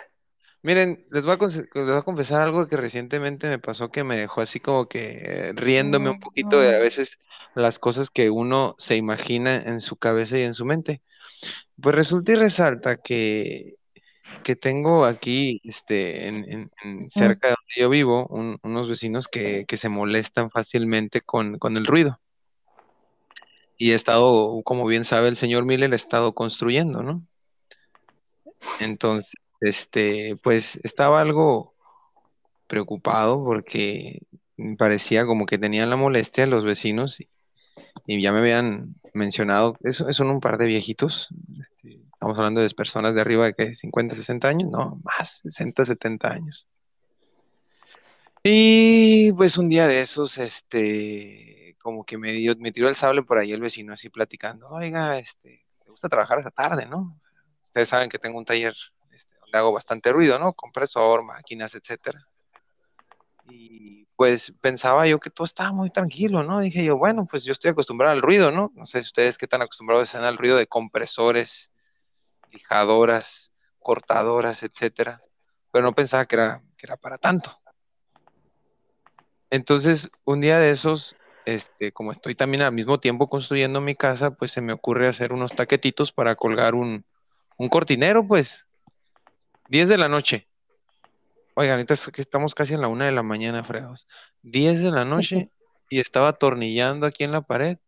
Miren, les voy, a les voy a confesar algo que recientemente me pasó que me dejó así como que eh, riéndome un poquito de a veces las cosas que uno se imagina en su cabeza y en su mente. Pues resulta y resalta que, que tengo aquí, este, en, cerca de donde yo vivo, unos vecinos que, se molestan fácilmente con, el ruido. Y he estado, como bien sabe el señor Miller, he estado construyendo, ¿no? Entonces, este, pues estaba algo preocupado porque parecía como que tenían la molestia los vecinos y ya me habían mencionado, eso son un par de viejitos, este, estamos hablando de personas de arriba de que 50, 60 años, no, más, 60, 70 años. Y pues un día de esos, este, como que me, dio, me tiró el sable por ahí el vecino así platicando, oiga, este, me gusta trabajar esa tarde, ¿no? Ustedes saben que tengo un taller, este, le hago bastante ruido, ¿no? Compresor, máquinas, etcétera. Y pues pensaba yo que todo estaba muy tranquilo, ¿no? Dije yo, bueno, pues yo estoy acostumbrado al ruido, ¿no? No sé si ustedes qué tan acostumbrados están al ruido de compresores, lijadoras, cortadoras, etcétera. Pero no pensaba que era, que era para tanto. Entonces, un día de esos, este, como estoy también al mismo tiempo construyendo mi casa, pues se me ocurre hacer unos taquetitos para colgar un, un cortinero, pues. 10 de la noche. Oigan, ahorita estamos casi en la una de la mañana, fregados. 10 de la noche y estaba atornillando aquí en la pared.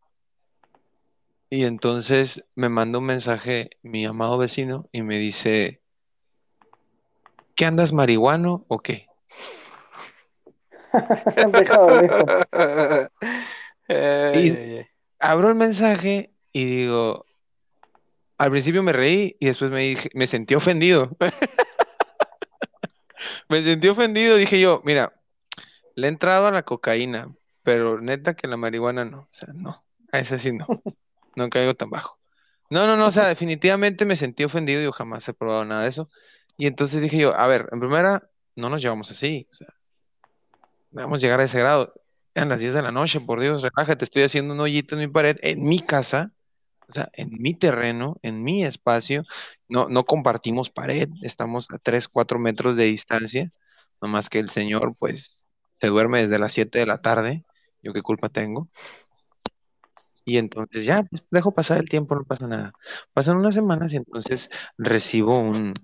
Y entonces me manda un mensaje mi amado vecino y me dice, ¿qué andas marihuano o qué? y abro el mensaje y digo, al principio me reí y después me, me sentí ofendido. me sentí ofendido, dije yo, mira, le he entrado a la cocaína, pero neta que la marihuana no, o sea, no, a esa sí no, no caigo tan bajo. No, no, no, o sea, definitivamente me sentí ofendido, yo jamás he probado nada de eso. Y entonces dije yo, a ver, en primera, no nos llevamos así, o sea, vamos a llegar a ese grado. Eran las 10 de la noche, por Dios, relájate, estoy haciendo un hoyito en mi pared, en mi casa, o sea, en mi terreno, en mi espacio, no, no compartimos pared, estamos a 3, 4 metros de distancia, nomás que el señor, pues, se duerme desde las 7 de la tarde, yo qué culpa tengo. Y entonces ya, pues, dejo pasar el tiempo, no pasa nada. Pasan unas semanas y entonces recibo un,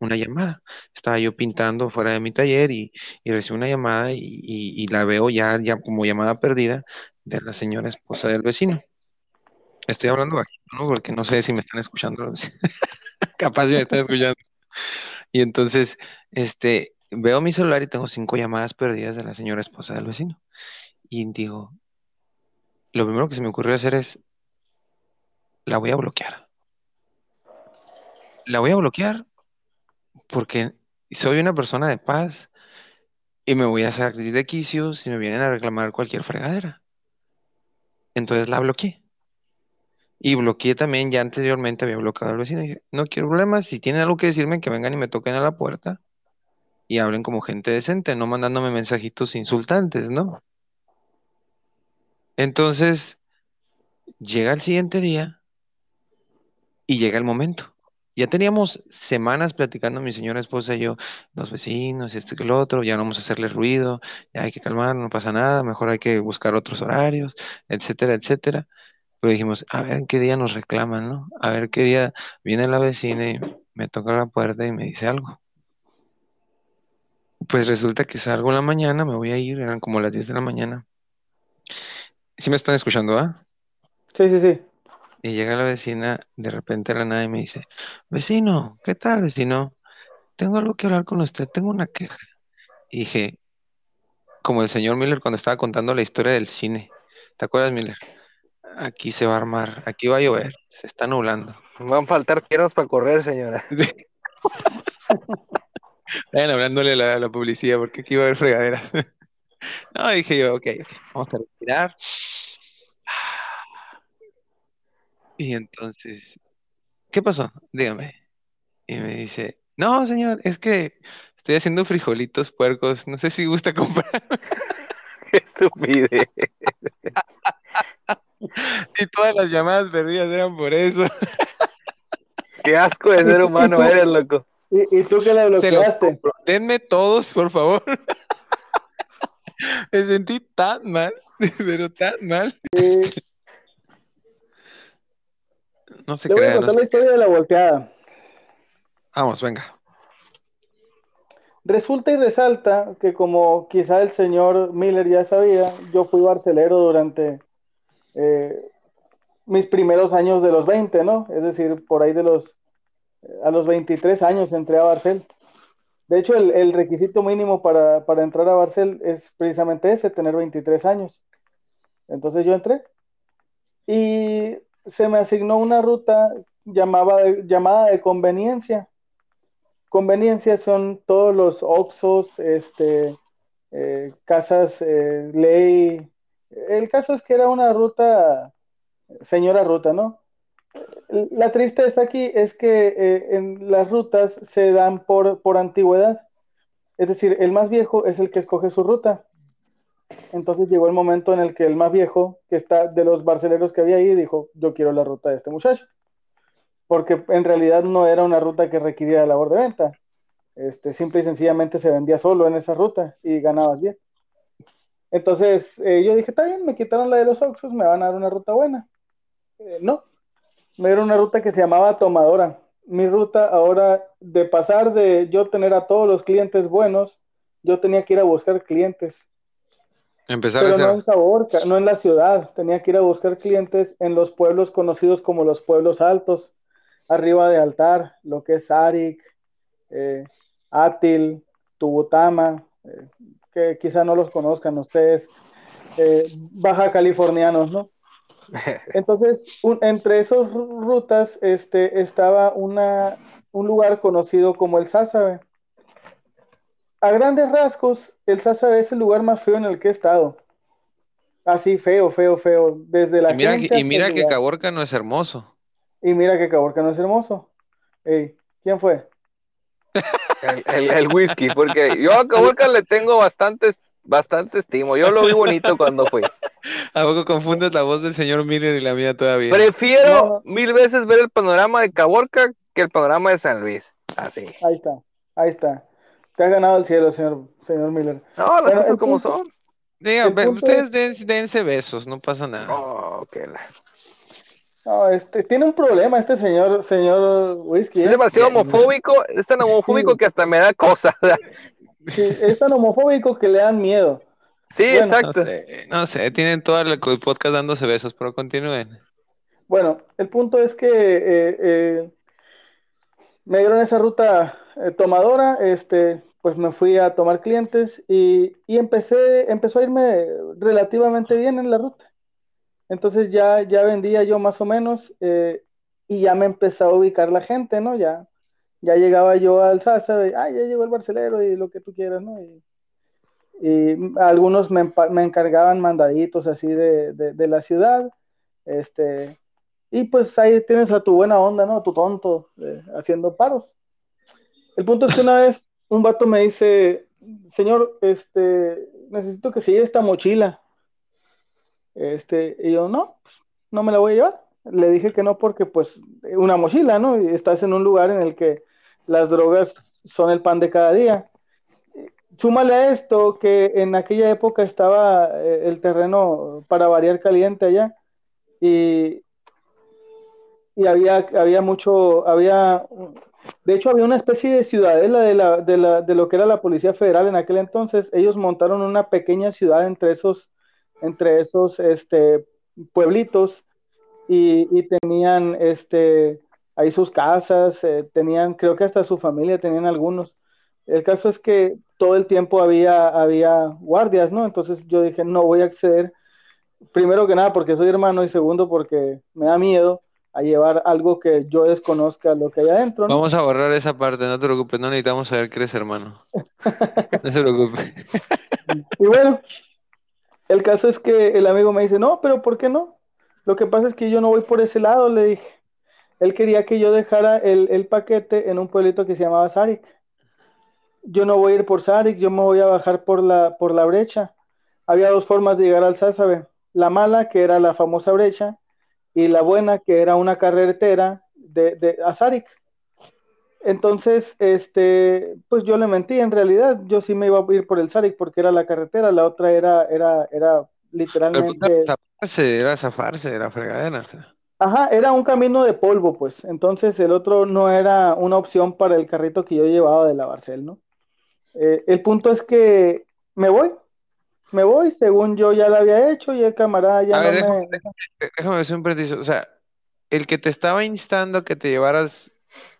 una llamada. Estaba yo pintando fuera de mi taller y, recibo una llamada y, la veo ya, ya como llamada perdida de la señora esposa del vecino. Estoy hablando aquí, ¿no? Porque no sé si me están escuchando. Capaz me están escuchando. Y entonces, este, veo mi celular y tengo cinco llamadas perdidas de la señora esposa del vecino. Y digo, lo primero que se me ocurrió hacer es, la voy a bloquear. La voy a bloquear porque soy una persona de paz y me voy a salir de quicio si me vienen a reclamar cualquier fregadera. Entonces la bloqueé. Y bloqueé también, ya anteriormente había bloqueado al vecino. Dije, no quiero problemas, si tienen algo que decirme, que vengan y me toquen a la puerta y hablen como gente decente, no mandándome mensajitos insultantes, ¿no? Entonces, llega el siguiente día y llega el momento. Ya teníamos semanas platicando mi señora esposa y yo, los vecinos, esto y lo otro, ya no vamos a hacerle ruido, ya hay que calmar, no pasa nada, mejor hay que buscar otros horarios, etcétera, etcétera. Pero dijimos, a ver qué día nos reclaman, ¿no? A ver qué día viene la vecina y me toca la puerta y me dice algo. Pues resulta que salgo en la mañana, me voy a ir, eran como las 10 de la mañana. ¿Sí me están escuchando, ah? Sí, sí, sí. Y llega la vecina de repente a la nada y me dice, vecino, ¿qué tal, vecino? Tengo algo que hablar con usted, tengo una queja. Y dije, como el señor Miller cuando estaba contando la historia del cine. ¿Te acuerdas, Miller? Aquí se va a armar, aquí va a llover, se está nublando. Van a faltar piernas para correr, señora. Vayan hablándole la, la publicidad, porque aquí va a haber fregaderas. no, dije yo, ok, vamos a respirar. Y entonces, ¿qué pasó? Dígame. Y me dice, no, señor, es que estoy haciendo frijolitos puercos, no sé si gusta comprar. Qué estupidez. Y todas las llamadas perdidas eran por eso. Qué asco de ser humano eres, loco. ¿Y, tú qué le bloqueaste? Denme todos, por favor. Me sentí tan mal, pero tan mal. No se crea. Voy a contar la historia de la volteada. Vamos, venga. Resulta y resalta que como quizá el señor Miller ya sabía, yo fui barcelero durante eh, mis primeros años de los 20, ¿no? Es decir, por ahí de los, a los 23 años entré a Barcel. De hecho, el, requisito mínimo para, para, entrar a Barcel es precisamente ese, tener 23 años. Entonces yo entré. Y se me asignó una ruta llamada de, llamada de conveniencia. Conveniencia son todos los Oxos, este, eh, casas eh, ley. El caso es que era una ruta, señora ruta, ¿no? La tristeza aquí es que eh, en las rutas se dan por, por antigüedad. Es decir, el más viejo es el que escoge su ruta. Entonces llegó el momento en el que el más viejo, que está de los barceleros que había ahí, dijo, yo quiero la ruta de este muchacho. Porque en realidad no era una ruta que requería labor de venta. Este, simple y sencillamente se vendía solo en esa ruta y ganabas bien. Entonces eh, yo dije, está bien, me quitaron la de los Oxos, me van a dar una ruta buena. Eh, no, me dieron una ruta que se llamaba Tomadora. Mi ruta ahora, de pasar de yo tener a todos los clientes buenos, yo tenía que ir a buscar clientes. Empezar Pero a no hacer... en Caborca, no en la ciudad. Tenía que ir a buscar clientes en los pueblos conocidos como los pueblos altos, arriba de Altar, lo que es Arik, eh, Atil, Tubutama, eh, que quizá no los conozcan ustedes, eh, baja californianos, ¿no? Entonces, un- entre esas rutas este, estaba una, un lugar conocido como el Sázabe. A grandes rasgos, el Sázabe es el lugar más feo en el que he estado. Así, feo, feo, feo. Desde la Y mira, gente que, y mira que. Caborca no es hermoso. Y mira que Caborca no es hermoso. Ey, ¿quién fue? El, el- el whisky, porque yo a Caborca le tengo bastante, bastante estimo. Yo lo vi bonito cuando fui. ¿A poco confundes la voz del señor Miller y la mía todavía? Prefiero No. mil veces ver el panorama de Caborca que el panorama de San Luis. Así. Ahí está, ahí está. Te ha ganado el cielo, señor, señor Miller. No, las Bueno, cosas como punto- son. Ustedes es- den- dense besos, no pasa nada. Oh, que la- No, este, tiene un problema este señor, señor Whisky. Es ¿eh? demasiado homofóbico, es tan homofóbico Sí. que hasta me da cosa. Sí, es tan homofóbico que le dan miedo. Sí, Bueno, No exacto. sé, no sé, tienen todo el el podcast dándose besos, pero continúen. Bueno, el punto es que eh, eh, me dieron esa ruta eh, tomadora, este, pues me fui a tomar clientes y, y empecé, empezó a irme relativamente bien en la ruta. Entonces ya, ya vendía yo más o menos eh, y ya me empezó a ubicar la gente, ¿no? Ya, ya llegaba yo al Sasa, ah, ya llegó el barcelero y lo que tú quieras, ¿no? Y, y algunos me, me encargaban mandaditos así de, de, de la ciudad, este, y pues ahí tienes a tu buena onda, ¿no? Tu tonto, eh, haciendo paros. El punto es que una vez un vato me dice, señor, este, necesito que se lleve esta mochila. Este, y yo, no, pues, no me la voy a llevar. Le dije que no porque, pues, una mochila, ¿no? Y estás en un lugar en el que las drogas son el pan de cada día. Súmale a esto que en aquella época estaba eh, el terreno para variar caliente allá y, y había, había mucho, había, de hecho había una especie de ciudadela de, la, de, la, de lo que era la Policía Federal en aquel entonces. Ellos montaron una pequeña ciudad entre esos, entre esos este, pueblitos y, y tenían este, ahí sus casas, eh, tenían, creo que hasta su familia tenían algunos. El caso es que todo el tiempo había, había guardias, ¿no? Entonces yo dije, no voy a acceder, primero que nada porque soy hermano y segundo porque me da miedo a llevar algo que yo desconozca lo que hay adentro, ¿no? Vamos a borrar esa parte, no te preocupes, no necesitamos saber que eres hermano. No se preocupe. Y bueno, el caso es que el amigo me dice, no, pero ¿por qué no? Lo que pasa es que yo no voy por ese lado, le dije. Él quería que yo dejara el, el paquete en un pueblito que se llamaba Sarik. Yo no voy a ir por Sarik, yo me voy a bajar por la, por la brecha. Había dos formas de llegar al Sázabe. La mala, que era la famosa brecha, y la buena, que era una carretera de, de a Sarik. Entonces, este, pues yo le mentí, en realidad, yo sí me iba a ir por el Sarik porque era la carretera, la otra era, era, era literalmente, era zafarse, era zafarse, era fregadera. ajá, era un camino de polvo, pues. Entonces el otro no era una opción para el carrito que yo llevaba de la Barcel, ¿no? Eh, el punto es que me voy, me voy, según yo ya lo había hecho y el camarada ya A no ver, me... déjame, déjame hacer un paréntesis. O sea, el que te estaba instando que te llevaras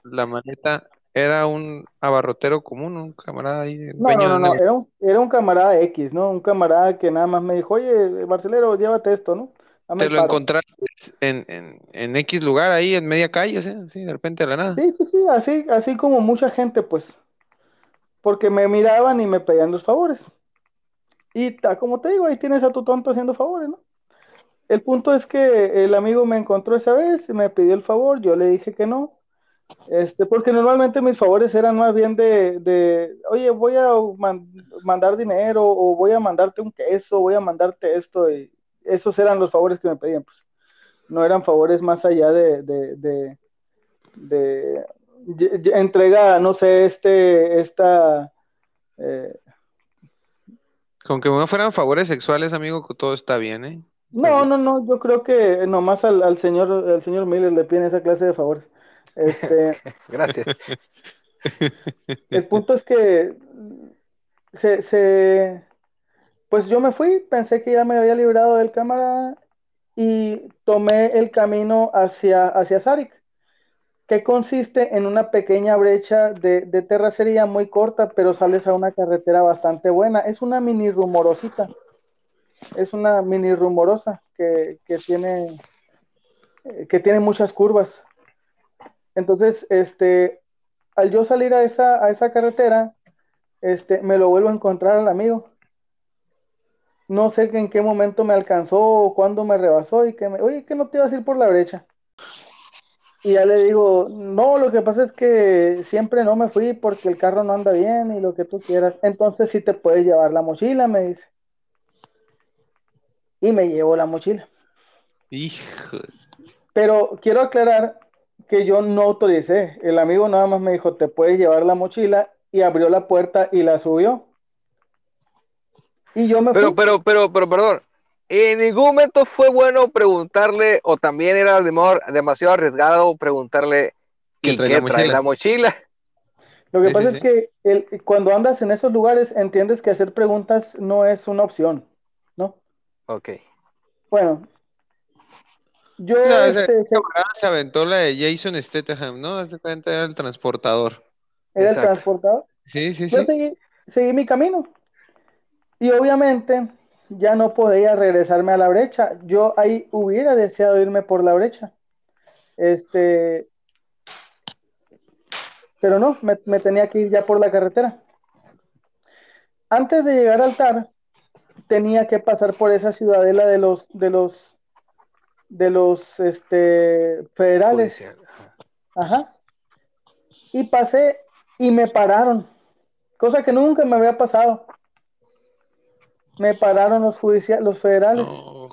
la maleta era un abarrotero común, un camarada ahí, No, no, no, no, era un, era un camarada X, ¿no? Un camarada que nada más me dijo, oye, Barcelero, llévate esto, ¿no? Dame Te lo paro. encontraste en, en, en X lugar ahí, en media calle, ¿sí? Así, de repente de la nada. Sí, sí, sí, así, así como mucha gente, pues, porque me miraban y me pedían los favores. Y como te digo, ahí tienes a tu tonto haciendo favores, ¿no? El punto es que el amigo me encontró esa vez, me pidió el favor, yo le dije que no. Este, porque normalmente mis favores eran más bien de, de oye, voy a mandar dinero o voy a mandarte un queso, voy a mandarte esto. Y esos eran los favores que me pedían, pues. No eran favores más allá de, de, de, de entrega, no sé, este, esta... Eh, Con que no fueran favores sexuales, amigo, todo está bien, ¿eh? No, no, no, yo creo que nomás al, al señor, al señor Miller le piden esa clase de favores. Este, Gracias. El punto es que se, se, pues yo me fui, pensé que ya me había librado del cámara y tomé el camino hacia, hacia Sarik, que consiste en una pequeña brecha de, de terracería muy corta, pero sales a una carretera bastante buena. Es una mini rumorosita. Es una mini rumorosa que, que tiene, que tiene muchas curvas. Entonces, este, al yo salir a esa, a esa carretera, este, me lo vuelvo a encontrar al amigo. No sé en qué momento me alcanzó o cuándo me rebasó y que me, oye, que no te ibas a ir por la brecha. Y ya le digo, no, lo que pasa es que siempre no me fui porque el carro no anda bien y lo que tú quieras. Entonces sí te puedes llevar la mochila, me dice. Y me llevo la mochila. Hijo. Pero quiero aclarar que yo no autoricé. El amigo nada más me dijo, te puedes llevar la mochila y abrió la puerta y la subió. Y yo me pero, Pero, pero, pero, perdón. En ningún momento fue bueno preguntarle, o también era demasiado arriesgado preguntarle ¿y qué trae la mochila? Lo que pasa es que el, cuando andas en esos lugares entiendes que hacer preguntas no es una opción, ¿no? Ok. Bueno, yo este, se... aventó la de Jason Statham, ¿no? era el transportador. ¿Era el transportador? Sí, sí, Yo sí. Seguí, mi camino. Y obviamente ya no podía regresarme a la brecha. Yo ahí hubiera deseado irme por la brecha. Este. Pero no, me, me tenía que ir ya por la carretera. Antes de llegar al TAR, tenía que pasar por esa ciudadela de los, de los de los este, federales. Ajá. Y pasé y me pararon, cosa que nunca me había pasado. Me pararon los judiciales, los federales. No.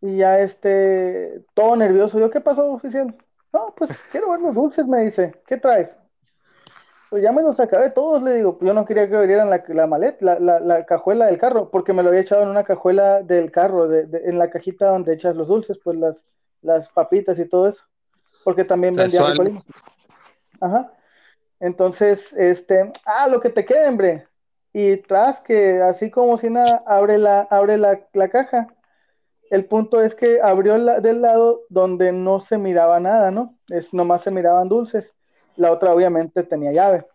Y ya este, todo nervioso. Yo, ¿qué pasó, oficial? No, pues quiero ver los dulces, me dice. ¿Qué traes? Pues ya me los acabé todos, le digo. Yo no quería que abrieran la, la maleta, la, la, la, cajuela del carro, porque me lo había echado en una cajuela del carro, de, en la cajita donde echas los dulces, pues las, las papitas y todo eso. Porque también vendía Ajá. Entonces, este, ah, lo que te quede, hombre. Y tras que, así como si nada, abre la, abre la, la caja. El punto es que abrió la, del lado donde no se miraba nada, ¿no? Es nomás se miraban dulces la otra obviamente tenía llave.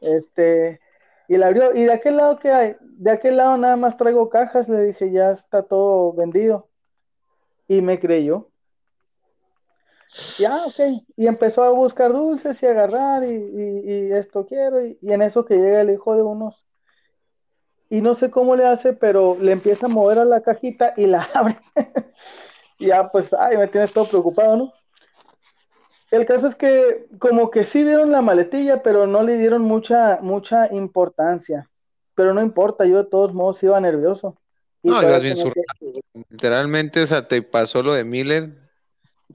Este, y la abrió, ¿y de aquel lado qué hay? De aquel lado nada más traigo cajas, le dije, ya está todo vendido. Y me creyó. Ya, ok. Y empezó a buscar dulces y agarrar y, esto quiero. Y, y, en eso que llega el hijo de unos. Y no sé cómo le hace, pero le empieza a mover a la cajita y la abre. y ya, pues, ay, me tienes todo preocupado, ¿no? El caso es que como que sí vieron la maletilla, pero no le dieron mucha, mucha importancia. Pero no importa, yo de todos modos iba nervioso. no, ibas bien Literalmente, o sea, te pasó lo de Miller.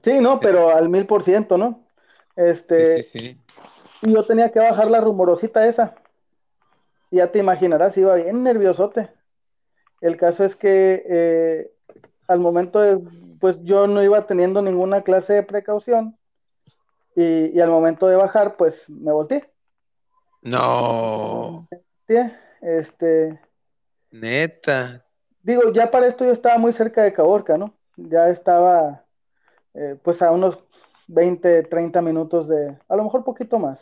Sí, no, pero al mil por ciento, ¿no? Este. Sí, sí, Y yo tenía que bajar la rumorosita esa. Ya te imaginarás, iba bien nerviosote. El caso es que eh, al momento de, pues yo no iba teniendo ninguna clase de precaución y, al momento de bajar, pues me volteé. No. Este. Neta. Digo, ya para esto yo estaba muy cerca de Caborca, ¿no? Ya estaba, eh, pues a unos 20, 30 minutos de, a lo mejor poquito más.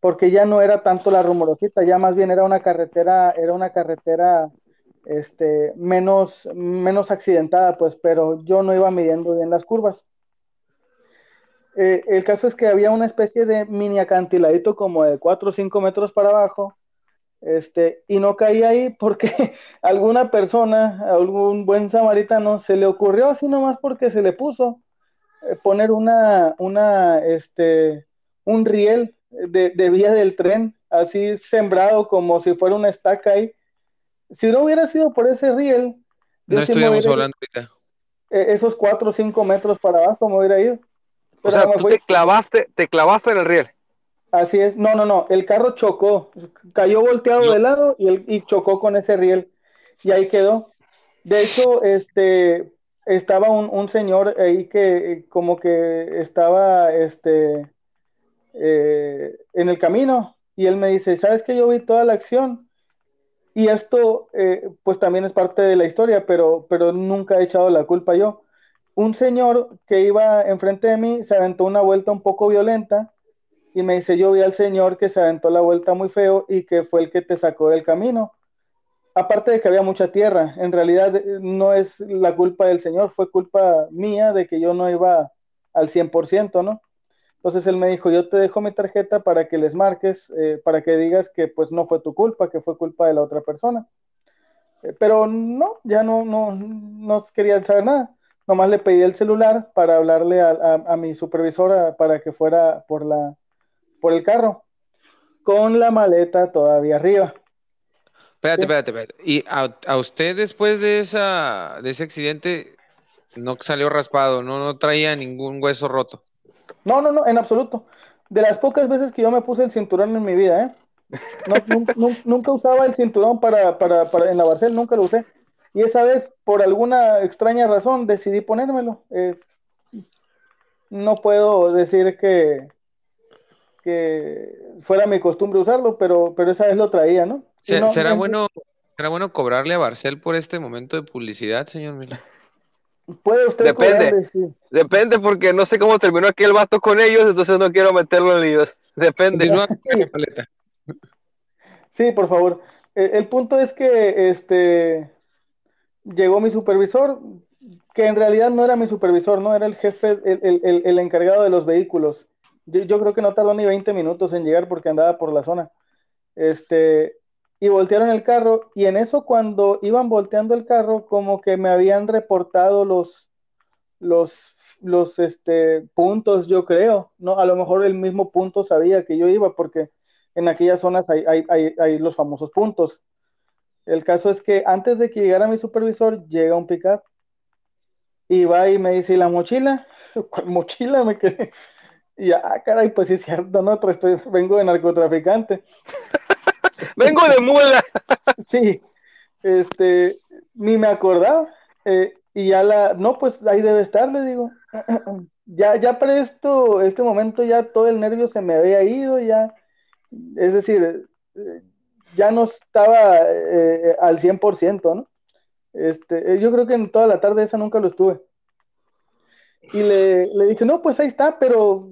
Porque ya no era tanto la rumorosita, ya más bien era una carretera, era una carretera este, menos, menos accidentada, pues, pero yo no iba midiendo bien las curvas. Eh, el caso es que había una especie de mini acantiladito como de 4 o 5 metros para abajo, este, y no caí ahí porque alguna persona, algún buen samaritano, se le ocurrió así nomás porque se le puso eh, poner una, una, este, un riel de, de vía del tren, así sembrado como si fuera una estaca ahí. Si no hubiera sido por ese riel, yo No sí me estuviéramos hubiera- hablando ahorita. eh, esos cuatro o cinco metros para abajo me hubiera ido. O sea, tú fui- te clavaste, te clavaste en el riel. Así es, no, no, no, el carro chocó, cayó volteado No. de lado y, el- y chocó con ese riel y ahí quedó. De hecho, este, estaba un, un señor ahí que eh, como que estaba, este, eh, en el camino y él me dice, ¿sabes que Yo vi toda la acción y esto, eh, pues también es parte de la historia, pero, pero nunca he echado la culpa yo. Un señor que iba enfrente de mí se aventó una vuelta un poco violenta y me dice, yo vi al señor que se aventó la vuelta muy feo y que fue el que te sacó del camino. Aparte de que había mucha tierra, en realidad eh, no es la culpa del señor, fue culpa mía de que yo no iba al 100%, ¿no? Entonces él me dijo, yo te dejo mi tarjeta para que les marques, eh, para que digas que pues no fue tu culpa, que fue culpa de la otra persona. Eh, pero no, ya no, no, no quería saber nada. Nomás le pedí el celular para hablarle a, a- a mi supervisora para que fuera por la, por el carro, con la maleta todavía arriba. Espérate, Sí. espérate, espérate. ¿Y a, a usted después de esa, de ese accidente no salió raspado, no, no traía ningún hueso roto? No, no, no, en absoluto. De las pocas veces que yo me puse el cinturón en mi vida, ¿eh? No, nunca usaba el cinturón para, para, para en la Barcel, nunca lo usé. Y esa vez, por alguna extraña razón, decidí ponérmelo. Eh, no puedo decir que, que fuera mi costumbre usarlo, pero, pero esa vez lo traía, ¿no? Y Se- no- ¿Será no- bueno, será bueno cobrarle a Barcel por este momento de publicidad, señor Mila? Puede usted Depende. cobrarle, sí. Depende porque no sé cómo terminó aquí el vato con ellos, entonces no quiero meterlo en líos. Depende. Sí. por favor. Eh, el punto es que este llegó mi supervisor, que en realidad no era mi supervisor, no era el jefe, el, el- el- encargado de los vehículos. Yo, creo que no tardó ni 20 minutos en llegar porque andaba por la zona. Este, y voltearon el carro, y en eso cuando iban volteando el carro, como que me habían reportado los, los, los este, puntos, yo creo, ¿no? A lo mejor el mismo punto sabía que yo iba, porque en aquellas zonas hay, hay, hay los famosos puntos. El caso es que antes de que llegara mi supervisor, llega un pickup y va y me dice, ¿y la mochila? ¿Cuál mochila? Me quedé. Y ya, ah, caray, pues sí es cierto, ¿no? Pero estoy, vengo de narcotraficante. Vengo de mula. Sí, este, ni me acordaba. eh, y ya la, no, pues ahí debe estar, le digo. Ya, ya para esto, este momento ya todo el nervio se me había ido, ya, es decir, eh, ya no estaba eh, al 100%, ¿no? Este, eh, yo creo que en toda la tarde esa nunca lo estuve. Y le, le dije, no, pues ahí está, pero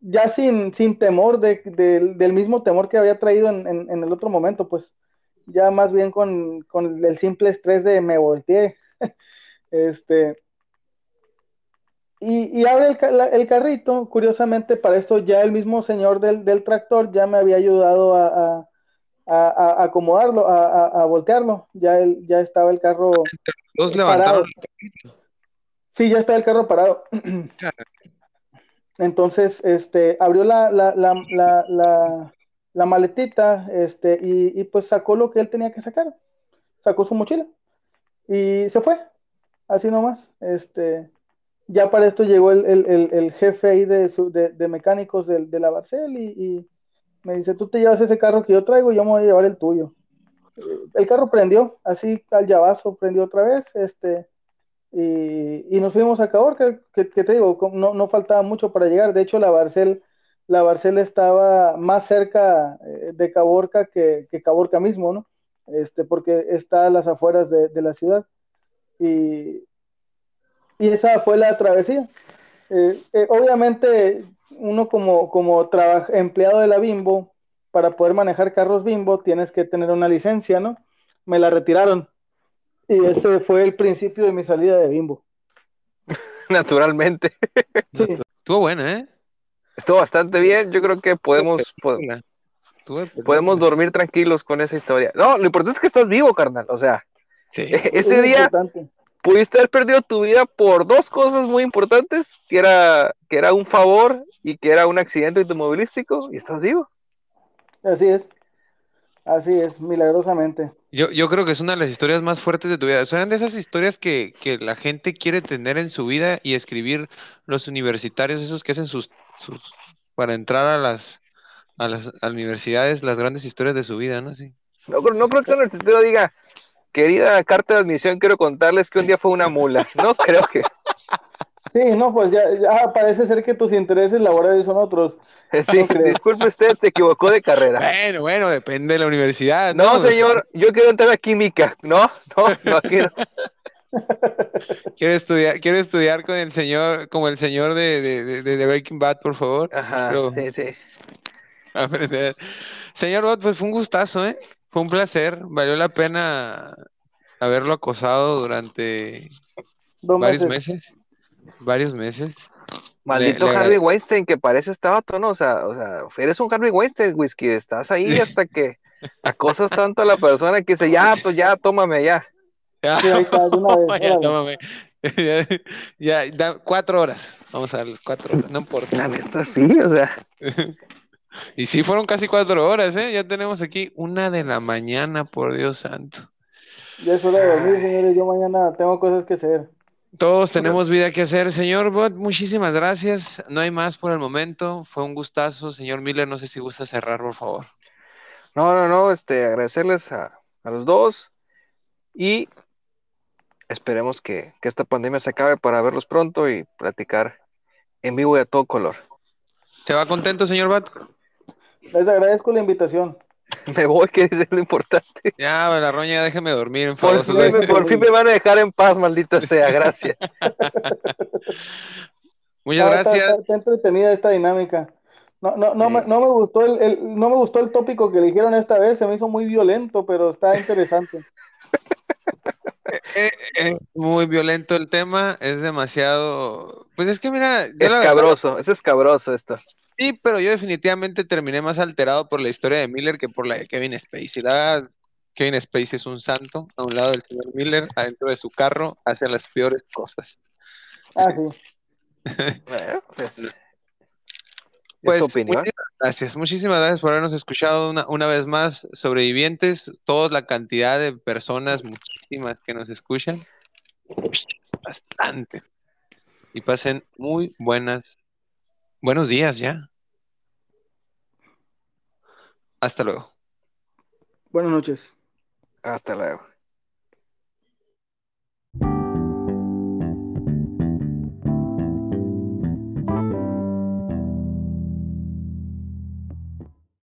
ya sin, sin temor de, de- del mismo temor que había traído en, en- en el otro momento, pues ya más bien con, con el simple estrés de me volteé. Este, y, y abre el, el carrito, curiosamente para esto ya el mismo señor del, del tractor ya me había ayudado a, a- a- a acomodarlo, a, a- a voltearlo, ya, el- ya estaba el carro, Parado. levantaron. sí, ya estaba el carro parado. Entonces, este, abrió la, la, la, la, maletita, este, y, y pues sacó lo que él tenía que sacar, sacó su mochila y se fue, así nomás. Este, ya para esto llegó el, el, el, el jefe ahí de, su, de, de mecánicos del- de, la Barcel y, y me dice, tú te llevas ese carro que yo traigo, yo me voy a llevar el tuyo. El carro prendió, así al llavazo, prendió otra vez, este, y, y nos fuimos a Caborca, que, que te digo, no, no faltaba mucho para llegar. De hecho, la Barcel, la Barcel estaba más cerca eh, de Caborca que, que Caborca mismo, ¿no? Este, porque está a las afueras de, de la ciudad. Y, y esa fue la travesía. Eh, eh, obviamente, uno como, como empleado de la Bimbo, para poder manejar carros Bimbo, tienes que tener una licencia, ¿no? Me la retiraron. Y ese fue el principio de mi salida de Bimbo. Naturalmente. Sí, Estuvo buena, ¿eh? Estuvo bastante bien. Yo creo que podemos, dormir tranquilos con esa historia. No, lo importante es que estás vivo, carnal. O sea, Sí. ese es día, importante. Pudiste haber perdido tu vida por dos cosas muy importantes, que era, que era un favor y que era un accidente automovilístico, y estás vivo. Así es. Así es, milagrosamente. Yo, yo creo que es una de las historias más fuertes de tu vida. Son de esas historias que, que la gente quiere tener en su vida y escribir los universitarios, esos que hacen sus, sus para entrar a las, a las, universidades, las grandes historias de su vida, ¿no? Sí. No, no creo que el universitario diga, querida carta de admisión, quiero contarles que un día fue una mula. No creo que. Sí, no, pues ya, ya parece ser que tus intereses laborales son otros. Sí, disculpe usted, se equivocó de carrera. Bueno, bueno, depende de la universidad. No, señor, yo quiero entrar a química. No, no, no quiero. quiero estudiar, quiero estudiar con el señor, como el señor de, de, de, Breaking Bad, por favor. Ajá, sí, sí. Señor Bot, pues fue un gustazo, ¿eh? Fue un placer, valió la pena haberlo acosado durante varios meses. Varios meses. Maldito Harvey Weinstein, que parece este vato, ¿no? O sea, o sea, eres un Harvey Weinstein, whisky, estás ahí hasta que acosas tanto a la persona que dice, ya, pues ya, tómame ya. Ya, tómame. ya, ya, cuatro horas. Vamos a ver, cuatro horas, no importa. La neta sí, o sea. y sí, fueron casi cuatro horas, ¿eh? Ya tenemos aquí una de la mañana, por Dios santo. Ya es hora de dormir, señores. Yo mañana tengo cosas que hacer. Todos tenemos vida que hacer, señor Bot. Muchísimas gracias. No hay más por el momento. Fue un gustazo, señor Miller. No sé si gusta cerrar, por favor. No, no, no. Este, agradecerles a, los dos y esperemos que, esta pandemia se acabe para verlos pronto y platicar en vivo y a todo color. ¿Se va contento, señor Bot? Les agradezco la invitación. Me voy, que es lo importante. Ya, la roña, déjeme dormir. Por fin, me, por fin, me, van a dejar en paz, maldita sea, gracias. Muchas gracias. Está, entretenida esta dinámica. No, no, no, me, no me gustó el, no me gustó el tópico que eligieron esta vez, se me hizo muy violento, pero está interesante. Es eh, eh, muy violento el tema, es demasiado. Pues es que mira. Escabroso, es escabroso esto. Sí, pero yo definitivamente terminé más alterado por la historia de Miller que por la de Kevin Spacey. La verdad, Kevin Spacey es un santo a un lado del señor Miller, adentro de su carro, hace las peores cosas. Ah, sí. bueno, pues. pues Muchísimas gracias, muchísimas gracias por habernos escuchado una, una vez más, sobrevivientes, toda la cantidad de personas, muchísimas que nos escuchan, bastante. Y pasen muy buenas Buenos días ya. Hasta luego. Buenas noches. Hasta luego.